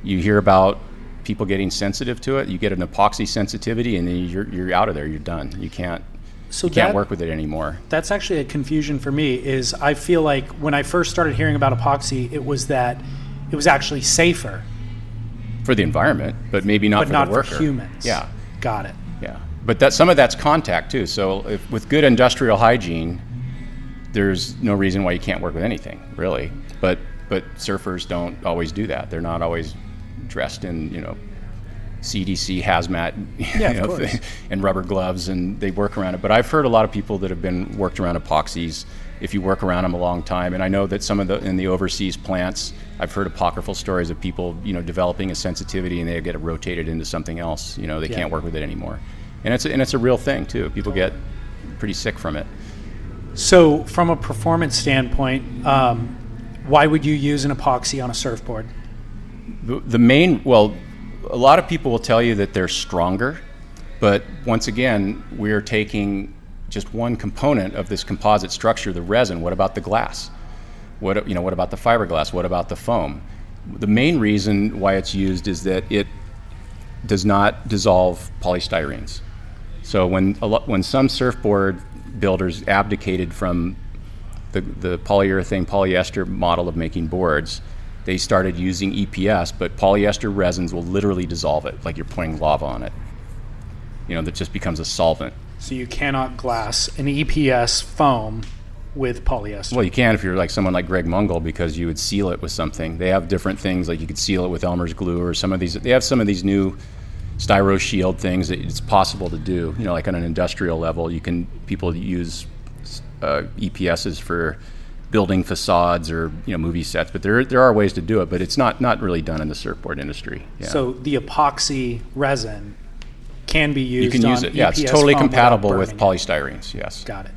you hear about people getting sensitive to it. You get an epoxy sensitivity, and then you're you're out of there. You're done. You can't so you can't work with it anymore. That's actually a confusion for me. Is I feel like when I first started hearing about epoxy, it was that it was actually safer for the environment, but maybe not but for not the worker. for humans. Yeah, got it. Yeah, but that some of that's contact too. So if, with good industrial hygiene, there's no reason why you can't work with anything really. But but surfers don't always do that. They're not always dressed in you know CDC hazmat yeah, you know, and rubber gloves, and they work around it. But I've heard a lot of people that have been worked around epoxies if you work around them a long time. And I know that some of the in the overseas plants, I've heard apocryphal stories of people, you know, developing a sensitivity and they get rotated into something else. You know, they yeah. can't work with it anymore, and it's a, and it's a real thing too. People get pretty sick from it. So, from a performance standpoint, um, why would you use an epoxy on a surfboard? The, the main well a lot of people will tell you that they're stronger, but once again, we're taking just one component of this composite structure, the resin. What about the glass? What, you know, what about the fiberglass? What about the foam? The main reason why it's used is that it does not dissolve polystyrenes. So when, a lot, when some surfboard builders abdicated from the, the polyurethane polyester model of making boards, they started using EPS, but polyester resins will literally dissolve it, like you're pouring lava on it. you know, that just becomes a solvent. So you cannot glass an EPS foam with polyester. Well, you can if you're like someone like Greg Mungle because you would seal it with something. They have different things like you could seal it with Elmer's glue or some of these. They have some of these new styro shield things that it's possible to do. You know, like on an industrial level, you can people use uh, EPSs for building facades or you know movie sets, but there there are ways to do it, but it's not not really done in the surfboard industry. Yeah. So the epoxy resin can be used. you can use it. Yeah, it's totally compatible with polystyrenes. Yes. Got it.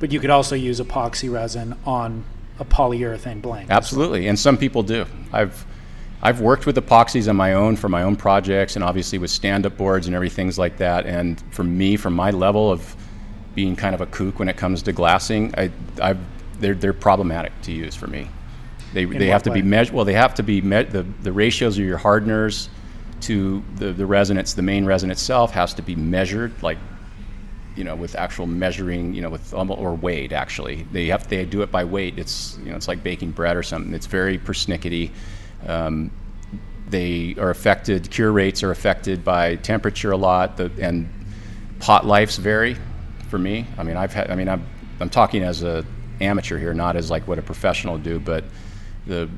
But you could also use epoxy resin on a polyurethane blank. Absolutely, and some people do. I've I've worked with epoxies on my own for my own projects, and obviously with stand-up boards and everything like that. And for me, from my level of being kind of a kook when it comes to glassing, I, I've, they're they're problematic to use for me. They, they have to be measured. Well, they have to be me- the the ratios of your hardeners to the the resin. It's the main resin itself has to be measured like you know, with actual measuring, you know, with or weight actually. They have they do it by weight. It's you know, it's like baking bread or something. It's very persnickety. Um, they are affected. Cure rates are affected by temperature a lot. The, and pot lives vary. For me, I mean, I've had. I mean, I'm I'm talking as a amateur here, not as like what a professional do. But the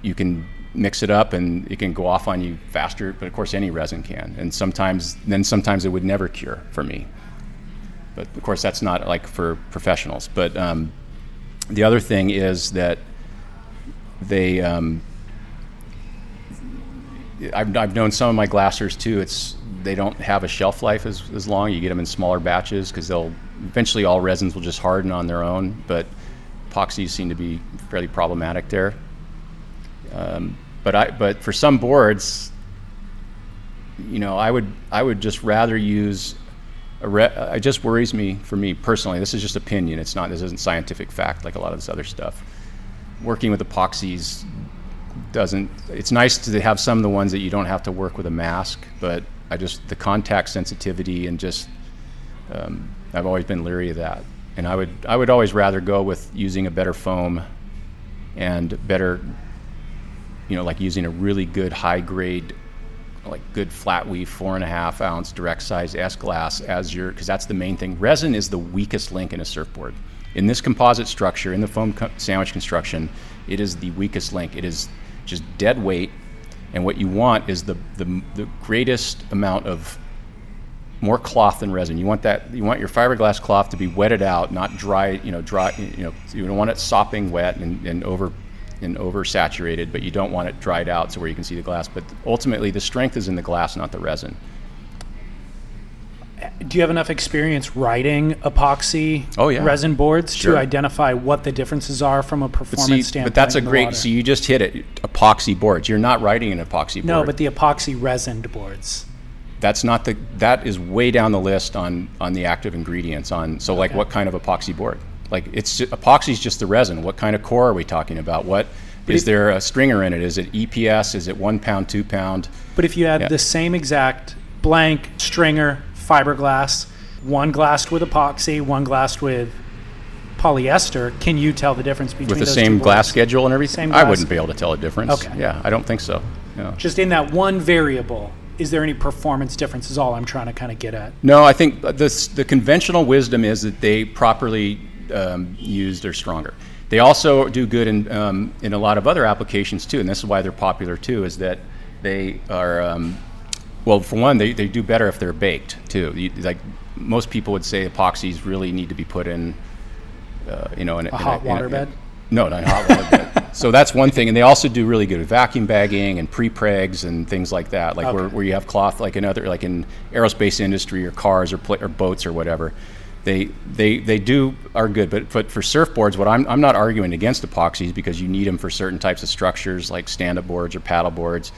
you can mix it up and it can go off on you faster. But of course, any resin can. And sometimes, then sometimes it would never cure for me but of course that's not like for professionals. But um, the other thing is that they, um, I've, I've known some of my glassers too. It's they don't have a shelf life as, as long. You get them in smaller batches because they'll eventually all resins will just harden on their own. But epoxies seem to be fairly problematic there. Um, but I but for some boards, you know, I would I would just rather use a re- it just worries me for me personally. This is just opinion. It's not. This isn't scientific fact like a lot of this other stuff. Working with epoxies doesn't. It's nice to have some of the ones that you don't have to work with a mask, but I just the contact sensitivity and just um, I've always been leery of that. And I would I would always rather go with using a better foam and better, you know, like using a really good high grade like good flat weave four and a half ounce direct size S glass as your because that's the main thing. Resin is the weakest link in a surfboard. In this composite structure, in the foam co- sandwich construction, it is the weakest link. It is just dead weight, and what you want is the the, the greatest amount of more cloth than resin. You want that. You want your fiberglass cloth to be wetted out, not dry. You know, dry. You know, you don't want it sopping wet and, and over and oversaturated, but you don't want it dried out so where you can see the glass. But ultimately, the strength is in the glass, not the resin. Do you have enough experience writing epoxy Oh, yeah. resin boards Sure. to identify what the differences are from a But performance see, standpoint? but that's a great. water? So you just hit it. Epoxy boards. You're not writing an epoxy board. no, but the epoxy resined boards. that's not the. That is way down the list on on the active ingredients. On so like what kind of epoxy board? Like it's epoxy is just the resin. What kind of core are we talking about? What is if- there a stringer in it? Is it EPS? Is it one pound, two pound? But if you had Yeah. the same exact blank stringer fiberglass, one glassed with epoxy, one glassed with polyester, can you tell the difference between with the same glass schedule and everything? Same I glass- wouldn't be able to tell a difference. Okay. Yeah, I don't think so. No. Just in that one variable, is there any performance difference? Is all I'm trying to kind of get at. No, I think the the conventional wisdom is that they properly um, used are stronger. They also do good in um, in a lot of other applications too, and this is why they're popular too. Is that they are um, well, for one, they, they do better if they're baked too. You, like most people would say, epoxies really need to be put in, uh, you know, in a, in hot in water in bed? No, not hot water bed. So that's one thing, and they also do really good with vacuum bagging and pre-pregs and things like that, like where, Okay. where you have cloth, like in other, like in aerospace industry or cars or pla- or boats or whatever. They they they do are good, but but for surfboards, what I'm I'm not arguing against epoxies because you need them for certain types of structures like stand-up boards or paddle boards.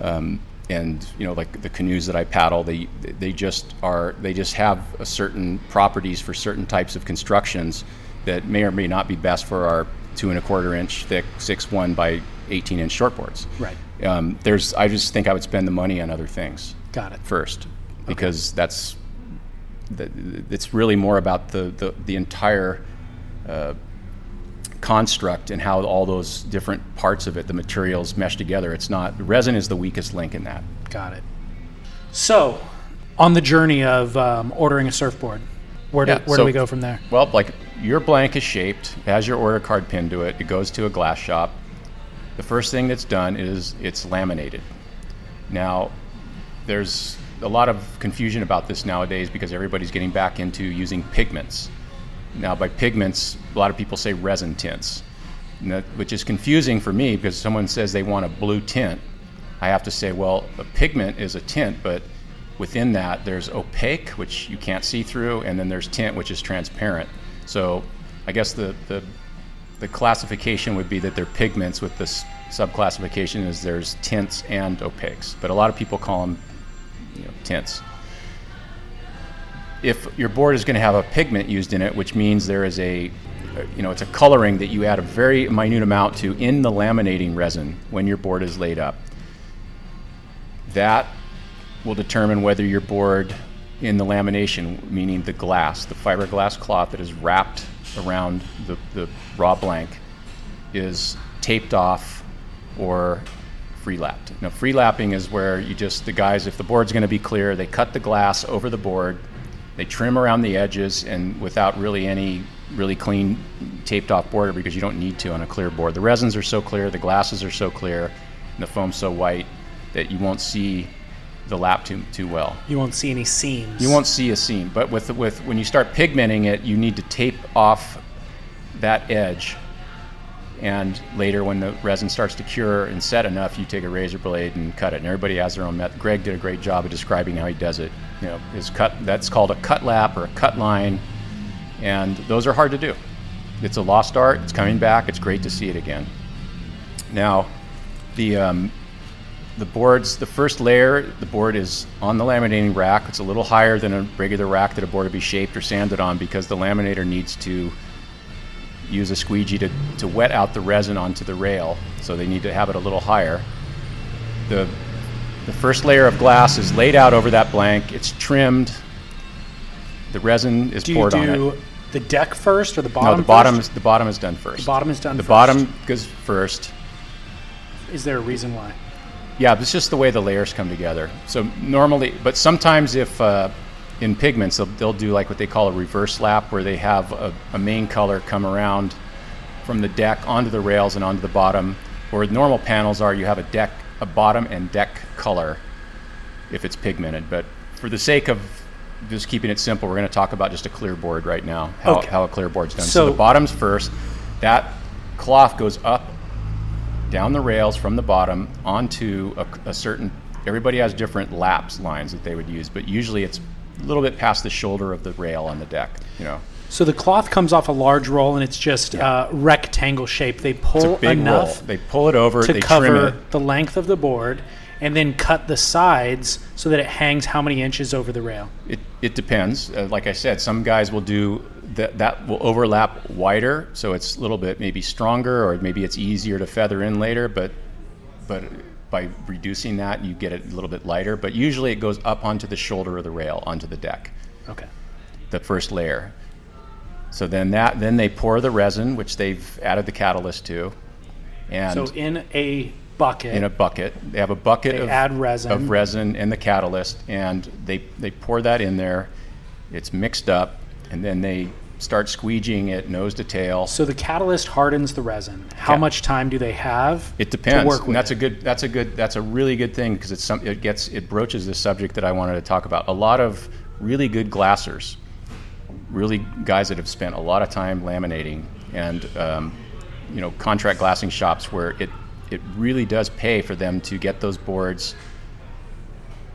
Um, and you know, like the canoes that I paddle, they they just are they just have a certain properties for certain types of constructions that may or may not be best for our two and a quarter inch thick six one by eighteen inch shortboards. Right. Um, there's I just think I would spend the money on other things Got it. first because that's that it's really more about the the, the entire uh, construct and how all those different parts of it, the materials mesh together. It's not resin is the weakest link in that. Got it. So, on the journey of um, ordering a surfboard? Where do, Yeah, where so- do we go from there? Well, like your blank is shaped, it has your order card pinned to it. It goes to a glass shop. The first thing that's done is it's laminated. Now, there's a lot of confusion about this nowadays because everybody's getting back into using pigments. Now, by pigments, a lot of people say resin tints, that- which is confusing for me because someone says they want a blue tint. I have to say, well, a pigment is a tint, but within that, there's opaque, which you can't see through, and then there's tint, which is transparent. So, I guess the, the, the classification would be that they're pigments, with this subclassification is there's tints and opaques. But a lot of people call them you know, tints if your board is going to have a pigment used in it, which means there is a, you know, it's a coloring that you add a very minute amount to in the laminating resin when your board is laid up. That will determine whether your board in the lamination, meaning the glass, the fiberglass cloth that is wrapped around the, the raw blank, is taped off or free lapped. Now, free lapping is where you just, the guys, if the board's going to be clear, they cut the glass over the board, they trim around the edges, and without really any really clean taped off border because you don't need to on a clear board. The resins are so clear, the glasses are so clear, and the foam's so white that you won't see the lap too, too well. You won't see any seams. You won't see a seam, but with with when you start pigmenting it, you need to tape off that edge. And later, when the resin starts to cure and set enough, you take a razor blade and cut it. And everybody has their own method. Greg did a great job of describing how he does it. You know, his cut that's called a cut lap or a cut line, and those are hard to do. It's a lost art. It's coming back. It's great to see it again. Now, the um, the boards, the first layer, the board is on the laminating rack. It's a little higher than a regular rack that a board would be shaped or sanded on because the laminator needs to use a squeegee to, to wet out the resin onto the rail. So they need to have it a little higher. The, the first layer of glass is laid out over that blank. It's trimmed. The resin is Do you poured on it. do the deck first or the bottom? No, the bottom first? is the bottom is done first. The bottom is done The first. bottom goes first. Is there a reason why? Yeah, it's just the way the layers come together. So normally, but sometimes if uh, in pigments, they'll, they'll do like what they call a reverse lap, where they have a, a main color come around from the deck onto the rails and onto the bottom. Where normal panels are, you have a deck, a bottom and deck color if it's pigmented. But for the sake of just keeping it simple, we're going to talk about just a clear board right now, how, Okay. how a clear board's done. So- so the bottom's first. That cloth goes up down the rails from the bottom onto a, a certain. Everybody has different laps lines that they would use, but usually it's a little bit past the shoulder of the rail on the deck. You know, So the cloth comes off a large roll and it's just uh, rectangle shape. They it's pull a big enough roll. They pull it over, to they cover trim it. the length of the board, and then cut the sides so that it hangs how many inches over the rail. It, it depends. Uh, like I said, some guys will do that. That will overlap wider, so it's a little bit maybe stronger, or maybe it's easier to feather in later. But but by reducing that, you get it a little bit lighter. But usually, it goes up onto the shoulder of the rail, onto the deck. Okay. the first layer. So then that then they pour the resin, which they've added the catalyst to, and So in a bucket, in a bucket. They have a bucket They of, add resin. of resin and the catalyst, and they they pour that in there. It's mixed up, and then they start squeegeeing it nose to tail. so the catalyst hardens the resin. How Yeah. much time do they have? It depends. To work and that's it? a good. That's a good. That's a really good thing because it's some. It gets. It broaches the subject that I wanted to talk about. A lot of really good glassers, really guys that have spent a lot of time laminating, and um, you know, contract glassing shops where it it really does pay for them to get those boards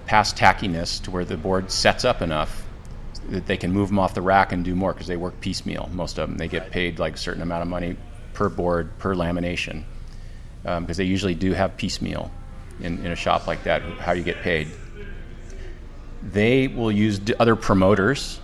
past tackiness to where the board sets up enough that they can move them off the rack and do more because they work piecemeal. Most of them they get paid like a certain amount of money per board per lamination because they usually do have piecemeal in, in a shop like that. How you get paid? They will use d- other promoters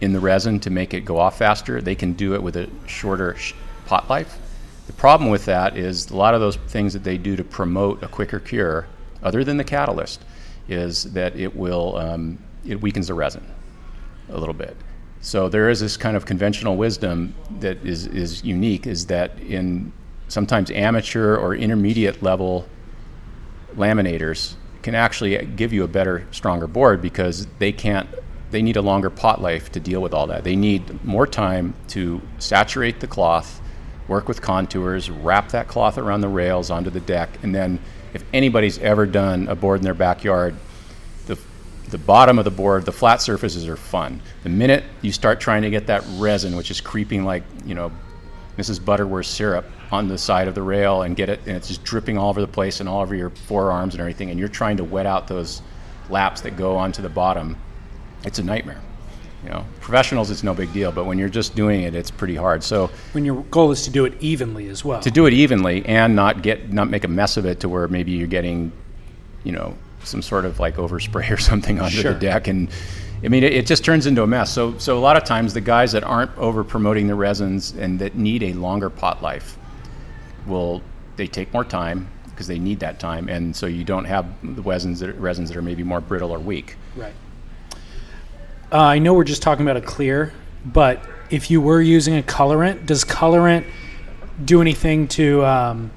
in the resin to make it go off faster. They can do it with a shorter sh- pot life. The problem with that is a lot of those things that they do to promote a quicker cure, other than the catalyst, is that it will um, it weakens the resin a little bit. So there is this kind of conventional wisdom that is, is unique is that in sometimes amateur or intermediate level laminators can actually give you a better, stronger board because they can't. They need a longer pot life to deal with all that. They need more time to saturate the cloth, work with contours, wrap that cloth around the rails onto the deck, and then if anybody's ever done a board in their backyard, the the bottom of the board, the flat surfaces are fun. The minute you start trying to get that resin, which is creeping like you know Mrs. Butterworth syrup on the side of the rail and get it, and it's just dripping all over the place and all over your forearms and everything, and you're trying to wet out those laps that go onto the bottom, it's a nightmare. You know, professionals, it's no big deal, but when you're just doing it, it's pretty hard. So when your goal is to do it evenly as well. to do it evenly and not get not make a mess of it to where maybe you're getting, you know, some sort of like overspray or something onto Sure. the deck and. I mean, it, it just turns into a mess. So, so a lot of times, the guys that aren't over promoting the resins and that need a longer pot life, will they take more time because they need that time, and so you don't have the resins that, resins that are maybe more brittle or weak. Right. Uh, I know we're just talking about a clear, but if you were using a colorant, does colorant do anything to? Um,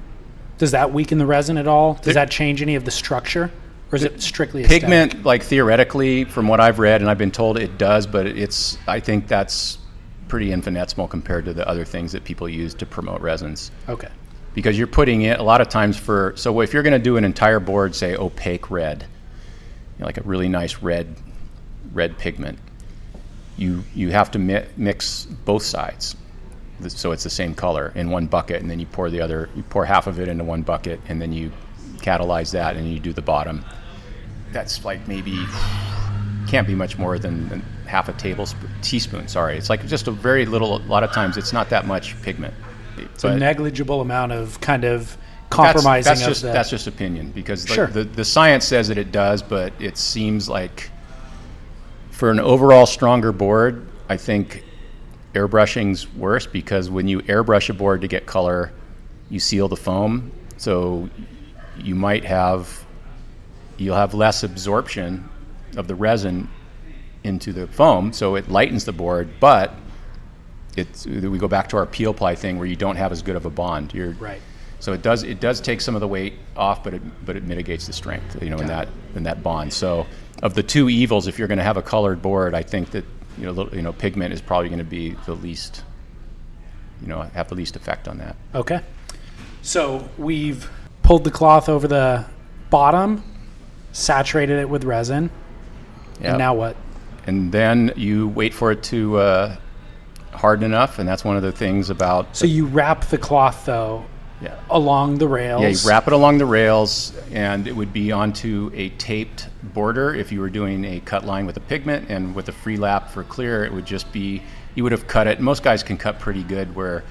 does that weaken the resin at all? Does that change any of the structure, or is it strictly aesthetic? Pigment, like theoretically, from what I've read and I've been told, it does, but it's I think that's pretty infinitesimal compared to the other things that people use to promote resins. Okay. because you're putting it a lot of times for so if you're going to do an entire board say opaque red you know, like a really nice red red pigment you you have to mi- mix both sides so it's the same color in one bucket and then you pour the other you pour half of it into one bucket and then you catalyze that and you do the bottom that's like maybe can't be much more than, than half a tablespoon teaspoon sorry it's like just a very little a lot of times it's not that much pigment It's a negligible amount of kind of that's, compromising that's of just the. that's just opinion because like, Sure. the the science says that it does, but it seems like for an overall stronger board, I think airbrushing's worse because when you airbrush a board to get color, you seal the foam, so you might have you'll have less absorption of the resin into the foam, so it lightens the board, but it's we go back to our peel ply thing where you don't have as good of a bond. You're Right. so it does it does take some of the weight off, but it but it mitigates the strength, you know, in that in that bond. So of the two evils, if you're going to have a colored board, I think that you know little, you know pigment is probably going to be the least, you know, have the least effect on that. Okay. So we've pulled the cloth over the bottom, saturated it with resin, Yeah. and now what? and then you wait for it to uh, harden enough, and that's one of the things about So you wrap the cloth though yeah. along the rails. Yeah, you wrap it along the rails, and it would be onto a taped border if you were doing a cut line with a pigment, and with a free lap for clear, it would just be you would have cut it. Most guys can cut pretty good, where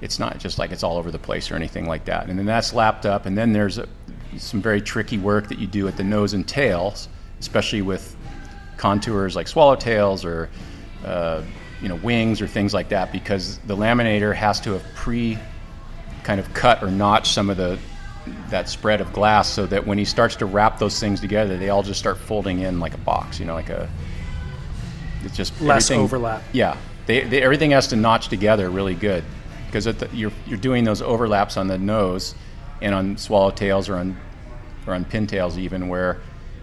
it's not just like it's all over the place or anything like that. And then that's lapped up, and then there's a, some very tricky work that you do at the nose and tails, especially with contours like swallowtails or uh, you know wings or things like that, because the laminator has to have pre kind of cut or notch some of the that spread of glass so that when he starts to wrap those things together, they all just start folding in like a box, you know, like a. It's just Less overlap. Yeah, they, they, everything has to notch together really good because you're you're doing those overlaps on the nose and on swallowtails or on or on pintails even where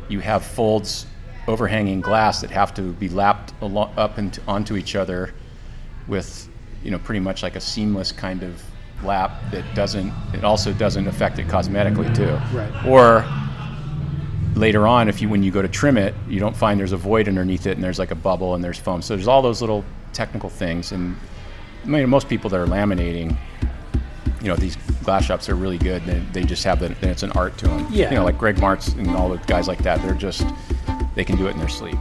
you have folds overhanging glass that have to be lapped up and onto each other with you know pretty much like a seamless kind of lap that doesn't it also doesn't affect it cosmetically too. Right. or later on if you when you go to trim it you don't find there's a void underneath it and there's like a bubble and there's foam. So there's all those little technical things. And I mean most people that are laminating you know these glass shops are really good. And they just have the and it's an art to them Yeah. you know like Greg Martz and all the guys like that they're just they can do it in their sleep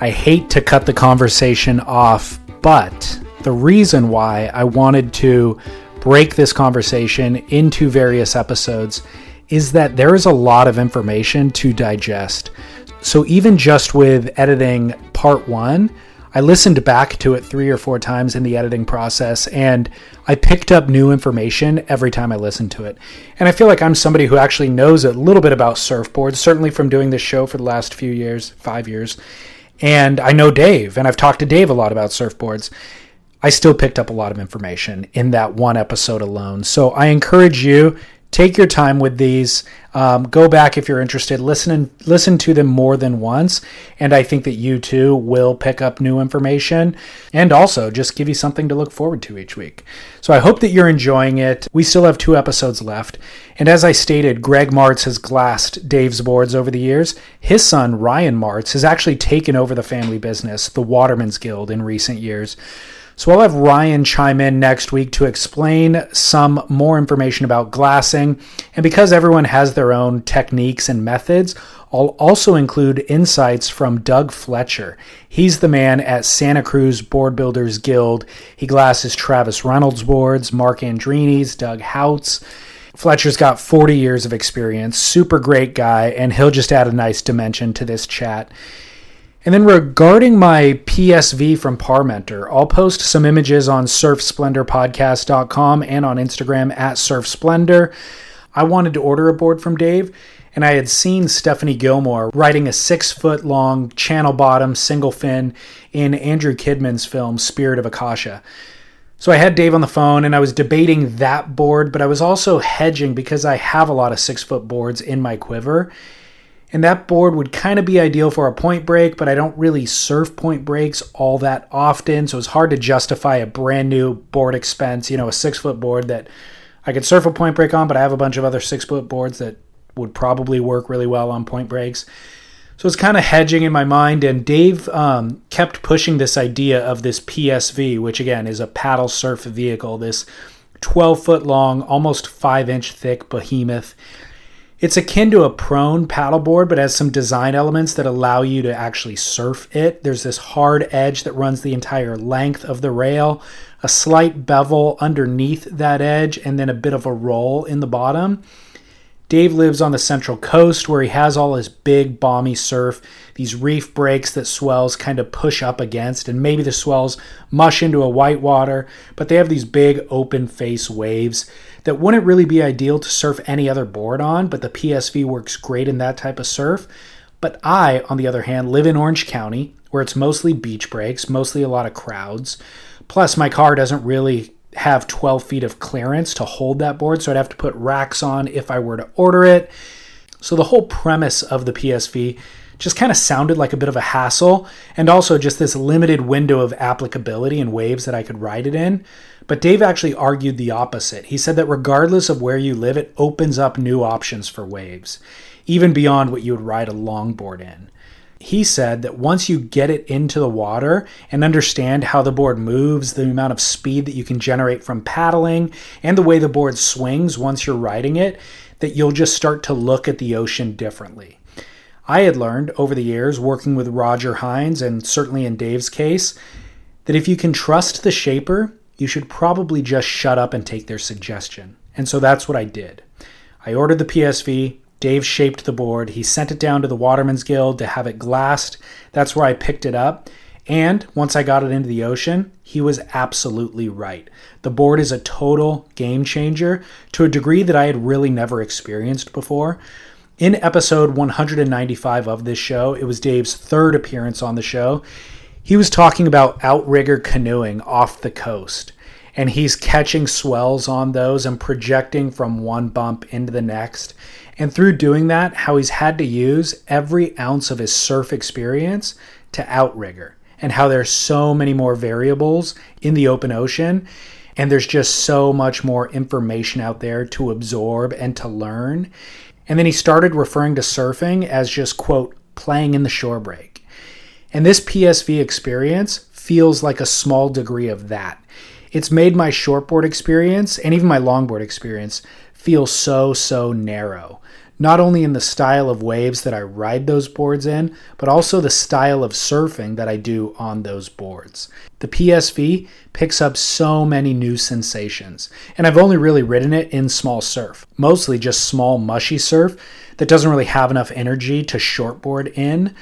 I hate to cut the conversation off, but The reason why I wanted to break this conversation into various episodes is that there is a lot of information to digest. So, even just with editing part one, I listened back to it three or four times in the editing process and I picked up new information every time I listened to it. And I feel like I'm somebody who actually knows a little bit about surfboards, certainly from doing this show for the last few years, five years. And I know Dave, and I've talked to Dave a lot about surfboards. I still picked up a lot of information in that one episode alone. So I encourage you take your time with these. Um, go back if you're interested. Listen and listen to them more than once, and I think that you too will pick up new information, and also just give you something to look forward to each week. So I hope that you're enjoying it. We still have two episodes left, and as I stated, Greg Martz has glassed Dave's boards over the years. His son Ryan Martz has actually taken over the family business, the Waterman's Guild, in recent years. So I'll have Ryan chime in next week to explain some more information about glassing. And because everyone has their own techniques and methods, I'll also include insights from Doug Fletcher. He's the man at Santa Cruz Board Builders Guild. He glasses Travis Reynolds boards, Marc Andreini's, Doug Haut's. Fletcher's got 40 years of experience, super great guy, and he'll just add a nice dimension to this chat. And then regarding my PSV from Parmenter, I'll post some images on surfsplendorpodcast.com and on Instagram at surfsplendor. I wanted to order a board from Dave, and I had seen Stephanie Gilmore riding a six foot long channel bottom single fin in Andrew Kidman's film Spirit of Akasha. So I had Dave on the phone and I was debating that board, but I was also hedging because I have a lot of six foot boards in my quiver. And that board would kind of be ideal for a point break, but I don't really surf point breaks all that often. So it's hard to justify a brand new board expense, you know, a six foot board that I could surf a point break on, but I have a bunch of other six foot boards that would probably work really well on point breaks. So it's kind of hedging in my mind. And Dave um, kept pushing this idea of this PSV, which again is a paddle surf vehicle, this 12 foot long, almost five inch thick behemoth it's akin to a prone paddleboard, but has some design elements that allow you to actually surf it. There's this hard edge that runs the entire length of the rail, a slight bevel underneath that edge, and then a bit of a roll in the bottom. Dave lives on the central coast where he has all his big, balmy surf, these reef breaks that swells kind of push up against, and maybe the swells mush into a whitewater, but they have these big open face waves that wouldn't really be ideal to surf any other board on, but the PSV works great in that type of surf. But I, on the other hand, live in Orange County where it's mostly beach breaks, mostly a lot of crowds. Plus, my car doesn't really have 12 feet of clearance to hold that board, so I'd have to put racks on if I were to order it. So the whole premise of the PSV just kind of sounded like a bit of a hassle, and also just this limited window of applicability and waves that I could ride it in. But Dave actually argued the opposite. He said that regardless of where you live, it opens up new options for waves, even beyond what you would ride a longboard in he said that once you get it into the water and understand how the board moves, the amount of speed that you can generate from paddling, and the way the board swings once you're riding it, that you'll just start to look at the ocean differently. I had learned over the years, working with Roger Hinds, and certainly in Dave's case, that if you can trust the shaper, you should probably just shut up and take their suggestion. And so that's what I did. I ordered the PSV, Dave shaped the board. He sent it down to the Waterman's Guild to have it glassed. That's where I picked it up. And once I got it into the ocean, he was absolutely right. The board is a total game changer to a degree that I had really never experienced before. In episode 195 of this show, it was Dave's third appearance on the show. He was talking about outrigger canoeing off the coast and he's catching swells on those and projecting from one bump into the next. And through doing that, how he's had to use every ounce of his surf experience to outrigger, and how there's so many more variables in the open ocean. And there's just so much more information out there to absorb and to learn. And then he started referring to surfing as just, quote, playing in the shore break. And this PSV experience feels like a small degree of that. It's made my shortboard experience and even my longboard experience feel so, so narrow. not only in the style of waves that I ride those boards in, but also the style of surfing that I do on those boards. The PSV picks up so many new sensations, and I've only really ridden it in small surf, mostly just small mushy surf that doesn't really have enough energy to shortboard in.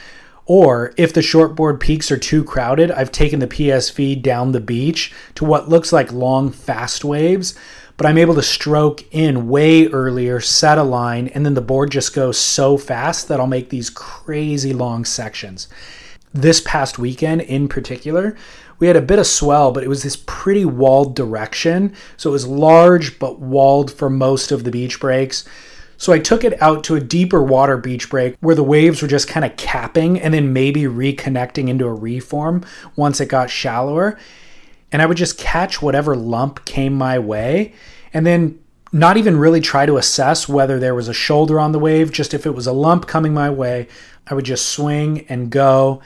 Or if the shortboard peaks are too crowded, I've taken the PSV down the beach to what looks like long, fast waves, but I'm able to stroke in way earlier, set a line, and then the board just goes so fast that I'll make these crazy long sections. This past weekend in particular, we had a bit of swell, but it was this pretty walled direction. So it was large but walled for most of the beach breaks. So I took it out to a deeper water beach break where the waves were just kind of capping and then maybe reconnecting into a reform once it got shallower. And I would just catch whatever lump came my way and then not even really try to assess whether there was a shoulder on the wave. Just if it was a lump coming my way, I would just swing and go.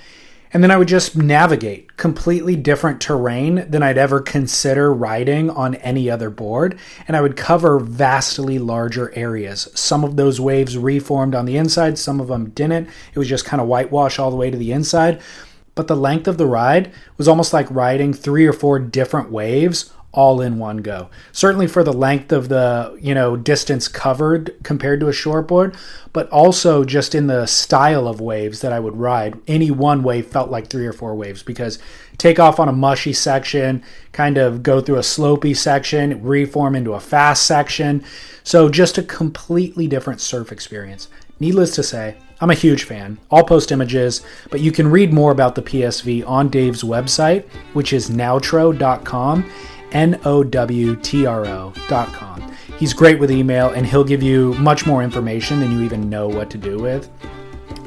And then I would just navigate completely different terrain than I'd ever consider riding on any other board. And I would cover vastly larger areas. Some of those waves reformed on the inside, some of them didn't. It was just kind of whitewash all the way to the inside. But the length of the ride was almost like riding three or four different waves all in one go. Certainly for the length of the, you know, distance covered compared to a shortboard, but also just in the style of waves that I would ride. Any one wave felt like three or four waves because take off on a mushy section, kind of go through a slopey section, reform into a fast section. So just a completely different surf experience. Needless to say, I'm a huge fan. I'll post images, but you can read more about the PSV on Dave's website, which is nowtro.com N-O-W-T-R-O.com. He's great with email and he'll give you much more information than you even know what to do with.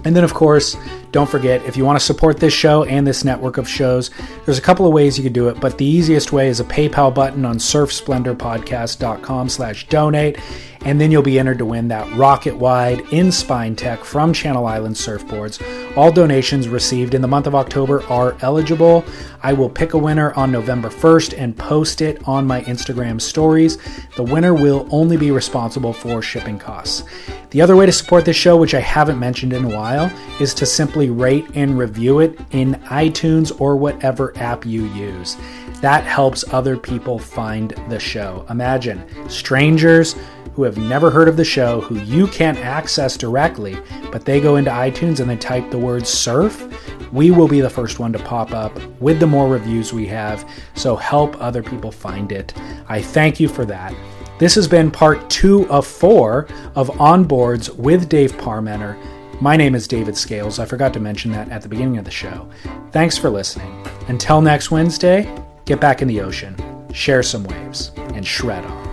And then, of course, don't forget if you want to support this show and this network of shows, there's a couple of ways you can do it, but the easiest way is a PayPal button on surfsplendorpodcast.com slash donate and then you'll be entered to win that rocket wide in Spine-Tek from Channel Island Surfboards. All donations received in the month of October are eligible. I will pick a winner on November 1st and post it on my Instagram stories. The winner will only be responsible for shipping costs. The other way to support this show, which I haven't mentioned in a while, is to simply rate and review it in iTunes or whatever app you use. That helps other people find the show. Imagine strangers who have never heard of the show, who you can't access directly, but they go into iTunes and they type the word surf, we will be the first one to pop up with the more reviews we have. So help other people find it. I thank you for that. This has been part two of four of Onboards with Dave Parmenter. My name is David Scales. I forgot to mention that at the beginning of the show. Thanks for listening. Until next Wednesday, get back in the ocean, share some waves, and shred on.